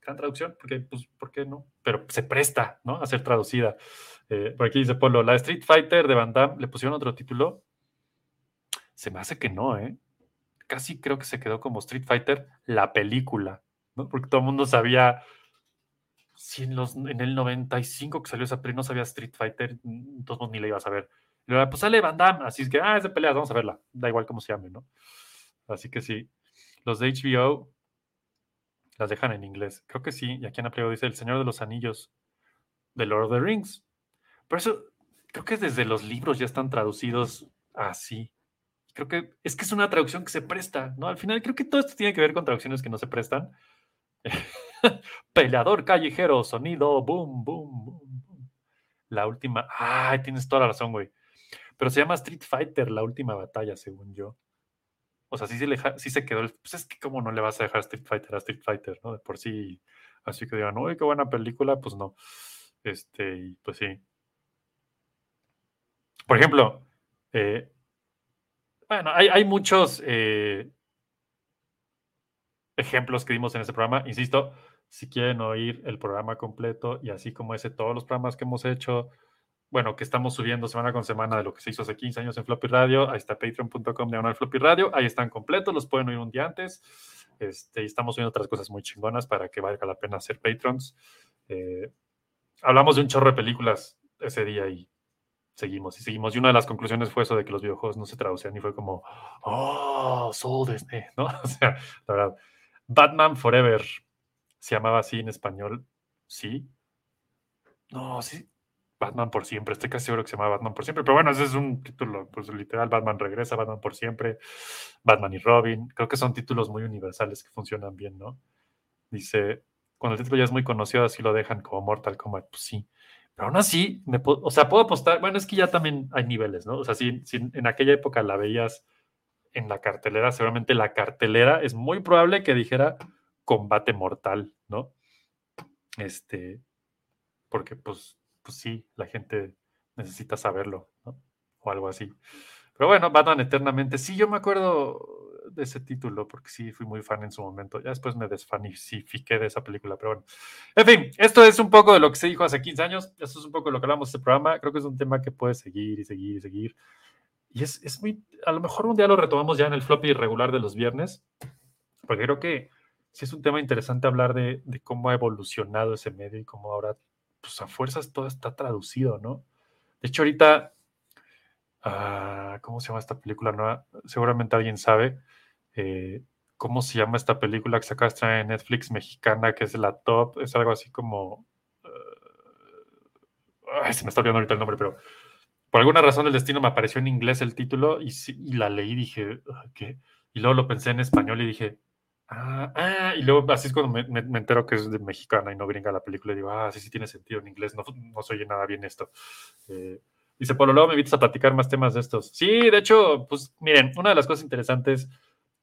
Gran traducción, porque, pues, ¿por qué no? Pero se presta, ¿no? A ser traducida. Eh, por aquí dice Polo, la Street Fighter de Van Damme, ¿le pusieron otro título? Se me hace que no, ¿eh? Casi creo que se quedó como Street Fighter, la película, ¿no? Porque todo el mundo sabía, si en, los, en el 95 que salió esa peli no sabía Street Fighter, entonces ni la ibas a ver. Y luego, pues sale Van Damme, así es que, ah, es de peleas, vamos a verla. Da igual cómo se llame, ¿no? Así que sí. Los de HBO las dejan en inglés. Creo que sí. Y aquí en Apleo dice El Señor de los Anillos de Lord of the Rings. Por eso, creo que desde los libros ya están traducidos así. Creo que es que es una traducción que se presta, ¿no? Al final, creo que todo esto tiene que ver con traducciones que no se prestan. Peleador callejero, sonido, boom, boom, boom. La última. Ay, tienes toda la razón, güey. Pero se llama Street Fighter, la última batalla, según yo. O sea, sí se, le sí se quedó. Pues es que, ¿cómo no le vas a dejar Street Fighter a Street Fighter, no? De por sí. Así que digan, uy, qué buena película, pues no. Este, pues sí. Por ejemplo, eh, bueno, hay, muchos eh, ejemplos que dimos en ese programa. Insisto, si quieren oír el programa completo y así como ese, todos los programas que hemos hecho, bueno, que estamos subiendo semana con semana de lo que se hizo hace 15 años en Floppy Radio, ahí está patreon.com diagonal Floppy Radio, ahí están completos, los pueden oír un día antes. Este, y estamos subiendo otras cosas muy chingonas para que valga la pena ser patrons. Eh, hablamos de un chorro de películas ese día y seguimos y seguimos. Y una de las conclusiones fue eso de que los videojuegos no se traducían y fue como, oh, Soul Disney, ¿no? O sea, la verdad. Batman Forever se llamaba así en español, sí. No, sí. Batman por siempre, estoy casi seguro que se llama Batman por siempre, pero bueno, ese es un título, pues literal, Batman regresa, Batman por siempre, Batman y Robin, creo que son títulos muy universales que funcionan bien, ¿no? Dice, cuando el título ya es muy conocido, así lo dejan como Mortal Kombat, pues sí, pero aún así, me o sea, puedo apostar, bueno, es que ya también hay niveles, ¿no? O sea, si, si en aquella época la veías en la cartelera, seguramente la cartelera es muy probable que dijera combate mortal, ¿no? Este, porque pues, pues sí, la gente necesita saberlo, ¿no? O algo así. Pero bueno, Batman Eternamente, sí, yo me acuerdo de ese título, porque sí, fui muy fan en su momento. Ya después me desfanifiqué de esa película, pero bueno. En fin, esto es un poco de lo que se dijo hace 15 años, esto es un poco de lo que hablamos de este programa. Creo que es un tema que puede seguir y seguir y seguir. Y es, es muy, a lo mejor un día lo retomamos ya en el floppy regular de los viernes, porque creo que sí es un tema interesante hablar de, de cómo ha evolucionado ese medio y cómo ahora, pues a fuerzas todo está traducido, ¿no? De hecho, ahorita, ah, ¿cómo se llama esta película nueva? Seguramente alguien sabe. Eh, ¿Cómo se llama esta película que se acaba de estrenar en Netflix mexicana, que es la top? Es algo así como... ah, ay, se me está olvidando ahorita el nombre, pero por alguna razón del destino me apareció en inglés el título y, y la leí y dije, "Ah, ¿qué? Y luego lo pensé en español y dije, ah, ah, y luego así es cuando me, me- me entero que es de mexicana y no gringa la película y digo, ah, sí, sí tiene sentido en inglés, no, no se oye nada bien esto. Eh, dice, Polo, luego me invitas a platicar más temas de estos. Sí, de hecho, pues miren, una de las cosas interesantes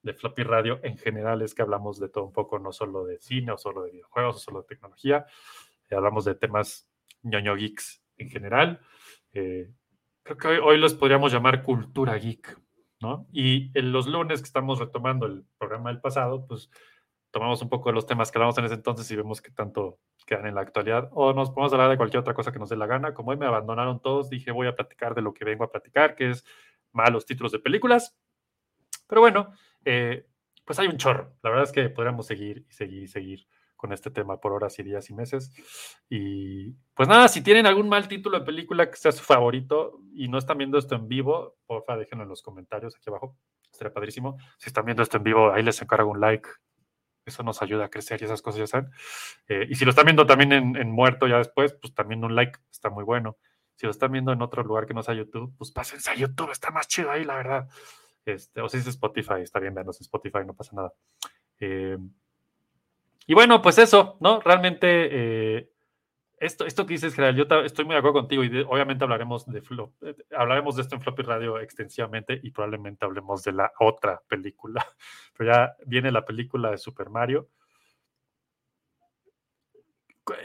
de Floppy Radio en general es que hablamos de todo un poco, no solo de cine o solo de videojuegos o solo de tecnología, eh, hablamos de temas ñoño geeks en general. Eh, creo que hoy, hoy los podríamos llamar cultura geek, ¿no? Y en los lunes que estamos retomando el programa del pasado, pues tomamos un poco de los temas que hablamos en ese entonces y vemos que tanto quedan en la actualidad. O nos podemos hablar de cualquier otra cosa que nos dé la gana. Como hoy me abandonaron todos, dije voy a platicar de lo que vengo a platicar, que es malos títulos de películas. Pero bueno, eh, pues hay un chorro. La verdad es que podríamos seguir y seguir y seguir con este tema por horas y días y meses. Y pues nada, si tienen algún mal título de película que sea su favorito y no están viendo esto en vivo, porfa, déjenlo en los comentarios aquí abajo. Estaría padrísimo. Si están viendo esto en vivo, ahí les encargo un like. Eso nos ayuda a crecer y esas cosas ya saben. Eh, y si lo están viendo también en, en muerto ya después, pues también un like está muy bueno. Si lo están viendo en otro lugar que no sea YouTube, pues pásense a YouTube, está más chido ahí, la verdad. Este, o si es Spotify, está bien, en Spotify, no pasa nada. Eh, y bueno, pues eso, ¿no? Realmente, eh, esto, esto que dices, Gerald, yo estoy muy de acuerdo contigo y obviamente hablaremos de, Flo- eh, hablaremos de esto en Floppy Radio extensivamente y probablemente hablemos de la otra película. Pero ya viene la película de Super Mario.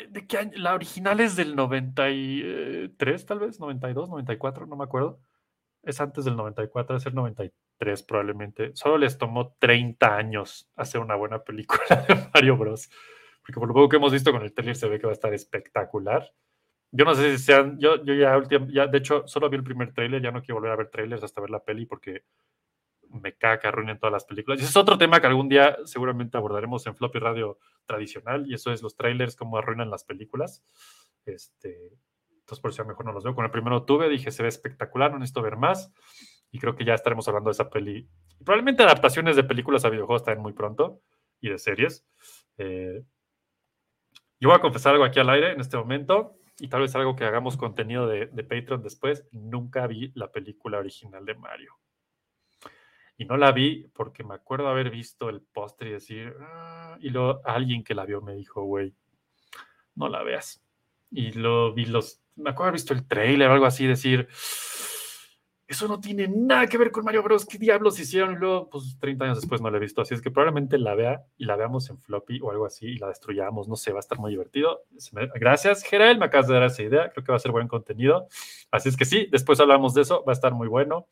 ¿De qué año? La original es del 93, tal vez, 92, 94, no me acuerdo. Es antes del 94, debe ser 93 probablemente. Solo les tomó 30 años hacer una buena película de Mario Bros. Porque por lo poco que hemos visto con el trailer se ve que va a estar espectacular. Yo no sé si sean, yo, yo ya, ya, de hecho, solo vi el primer trailer, ya no quiero volver a ver trailers hasta ver la peli porque me caga que arruinen todas las películas. Y ese es otro tema que algún día seguramente abordaremos en Floppy Radio tradicional, y eso es los trailers, cómo arruinan las películas. Este, entonces, por eso mejor no los veo. Con el primero tuve, dije, se ve espectacular, no necesito ver más. Y creo que ya estaremos hablando de esa peli. Probablemente adaptaciones de películas a videojuegos también muy pronto, y de series. Eh, yo voy a confesar algo aquí al aire en este momento, y tal vez algo que hagamos contenido de, Patreon después. Nunca vi la película original de Mario. Y no la vi porque me acuerdo haber visto el póster y decir, "Ah", y luego alguien que la vio me dijo, güey, no la veas. Y lo vi los, me acuerdo haber visto el trailer o algo así, decir, eso no tiene nada que ver con Mario Bros. ¿Qué diablos hicieron? Y luego, pues 30 años después no la he visto. Así es que probablemente la vea y la veamos en floppy o algo así y la destruyamos. No sé, va a estar muy divertido. Gracias, Gerald. Me acabas de dar esa idea. Creo que va a ser buen contenido. Así es que sí, después hablamos de eso. Va a estar muy bueno.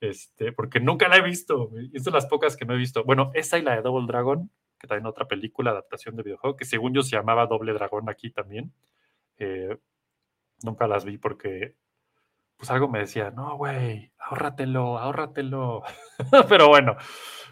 Este, porque nunca la he visto. Es de las pocas que no he visto. Bueno, esa y la de Double Dragon, que también otra película, adaptación de videojuego, que según yo se llamaba Doble Dragón aquí también. Eh, nunca las vi porque pues algo me decía, no, güey, ahórratelo, ahórratelo. Pero bueno,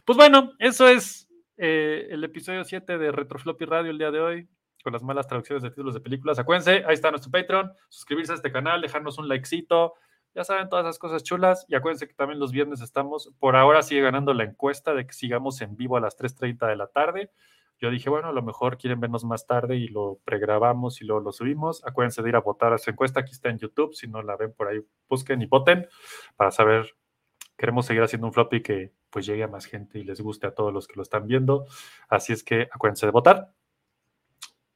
pues bueno, eso es eh, el episodio 7 de Retrofloppy Radio el día de hoy, con las malas traducciones de títulos de películas. Acuérdense, ahí está nuestro Patreon, suscribirse a este canal, dejarnos un likecito, ya saben, todas esas cosas chulas. Y acuérdense que también los viernes estamos, por ahora sigue ganando la encuesta de que sigamos en vivo a las 3.30 de la tarde. Yo dije, bueno, a lo mejor quieren vernos más tarde y lo pregrabamos y luego lo subimos. Acuérdense de ir a votar a esa encuesta. Aquí está en YouTube. Si no la ven por ahí, busquen y voten para saber. Queremos seguir haciendo un floppy que pues llegue a más gente y les guste a todos los que lo están viendo. Así es que acuérdense de votar.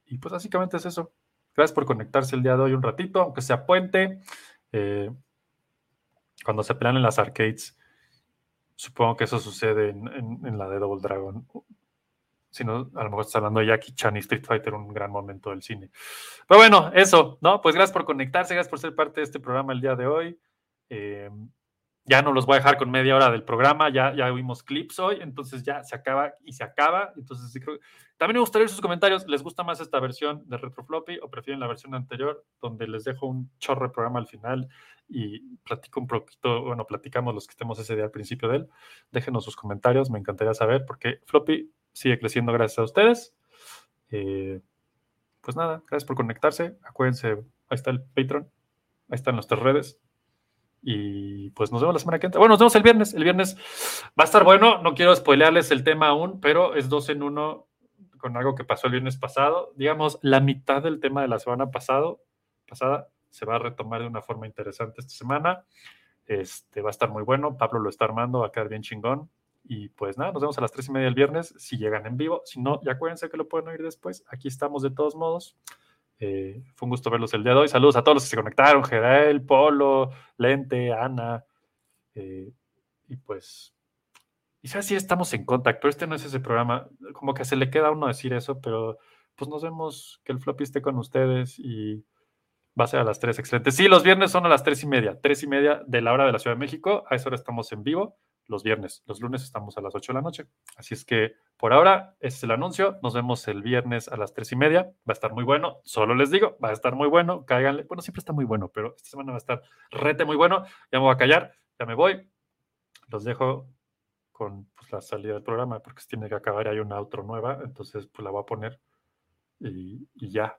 Y pues básicamente es eso. Gracias por conectarse el día de hoy un ratito, aunque sea puente. Eh, cuando se pelean en las arcades, supongo que eso sucede en, en- en la de Double Dragon. Si no, a lo mejor estás hablando de Jackie Chan y Street Fighter, un gran momento del cine. Pero bueno, eso, ¿no? Pues gracias por conectarse, gracias por ser parte de este programa el día de hoy. Eh, ya no los voy a dejar con media hora del programa, ya, ya vimos clips hoy, entonces ya se acaba y se acaba. Entonces, sí también me gustaría sus comentarios. ¿Les gusta más esta versión de Retrofloppy o prefieren la versión anterior, donde les dejo un chorro de programa al final y platico un poquito, bueno, platicamos los que estemos ese día al principio de él? Déjenos sus comentarios, me encantaría saber, porque Floppy sigue creciendo gracias a ustedes. Eh, pues nada, gracias por conectarse. Acuérdense, ahí está el Patreon, ahí están nuestras redes. Y pues nos vemos la semana que entra. Bueno, nos vemos el viernes. El viernes va a estar bueno. No quiero spoilearles el tema aún, pero es dos en uno con algo que pasó el viernes pasado. Digamos, la mitad del tema de la semana pasado, pasada se va a retomar de una forma interesante esta semana. Este va a estar muy bueno. Pablo lo está armando, va a quedar bien chingón. Y pues nada, nos vemos a las tres y media del viernes si llegan en vivo. Si no, ya acuérdense que lo pueden oír después. Aquí estamos de todos modos. Eh, fue un gusto verlos el día de hoy. Saludos a todos los que se conectaron: Geral, Polo, Lente, Ana. eh, y pues, quizás sí estamos en contacto, pero este no es ese programa. Como que se le queda a uno decir eso, pero pues nos vemos. Que el floppy esté con ustedes y va a ser a las 3. Excelente. Sí, los viernes son a las 3 y media. 3 y media de la hora de la Ciudad de México. A esa hora estamos en vivo. Los viernes. Los lunes estamos a las 8 de la noche. Así es que por ahora ese es el anuncio. Nos vemos el viernes a las 3 y media. Va a estar muy bueno. Solo les digo, va a estar muy bueno. Cáiganle. Bueno, siempre está muy bueno, pero esta semana va a estar rete muy bueno. Ya me voy. Los dejo con pues, la salida del programa porque tiene que acabar. Hay una outro nueva. Entonces, pues la voy a poner y ya.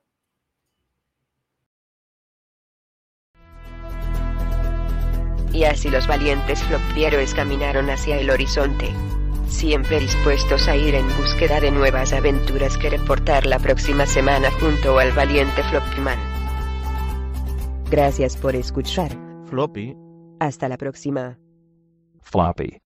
Y así los valientes flopieros caminaron hacia el horizonte. Siempre dispuestos a ir en búsqueda de nuevas aventuras que reportar la próxima semana junto al valiente Floppyman. Gracias por escuchar. Floppy. Hasta la próxima. Floppy.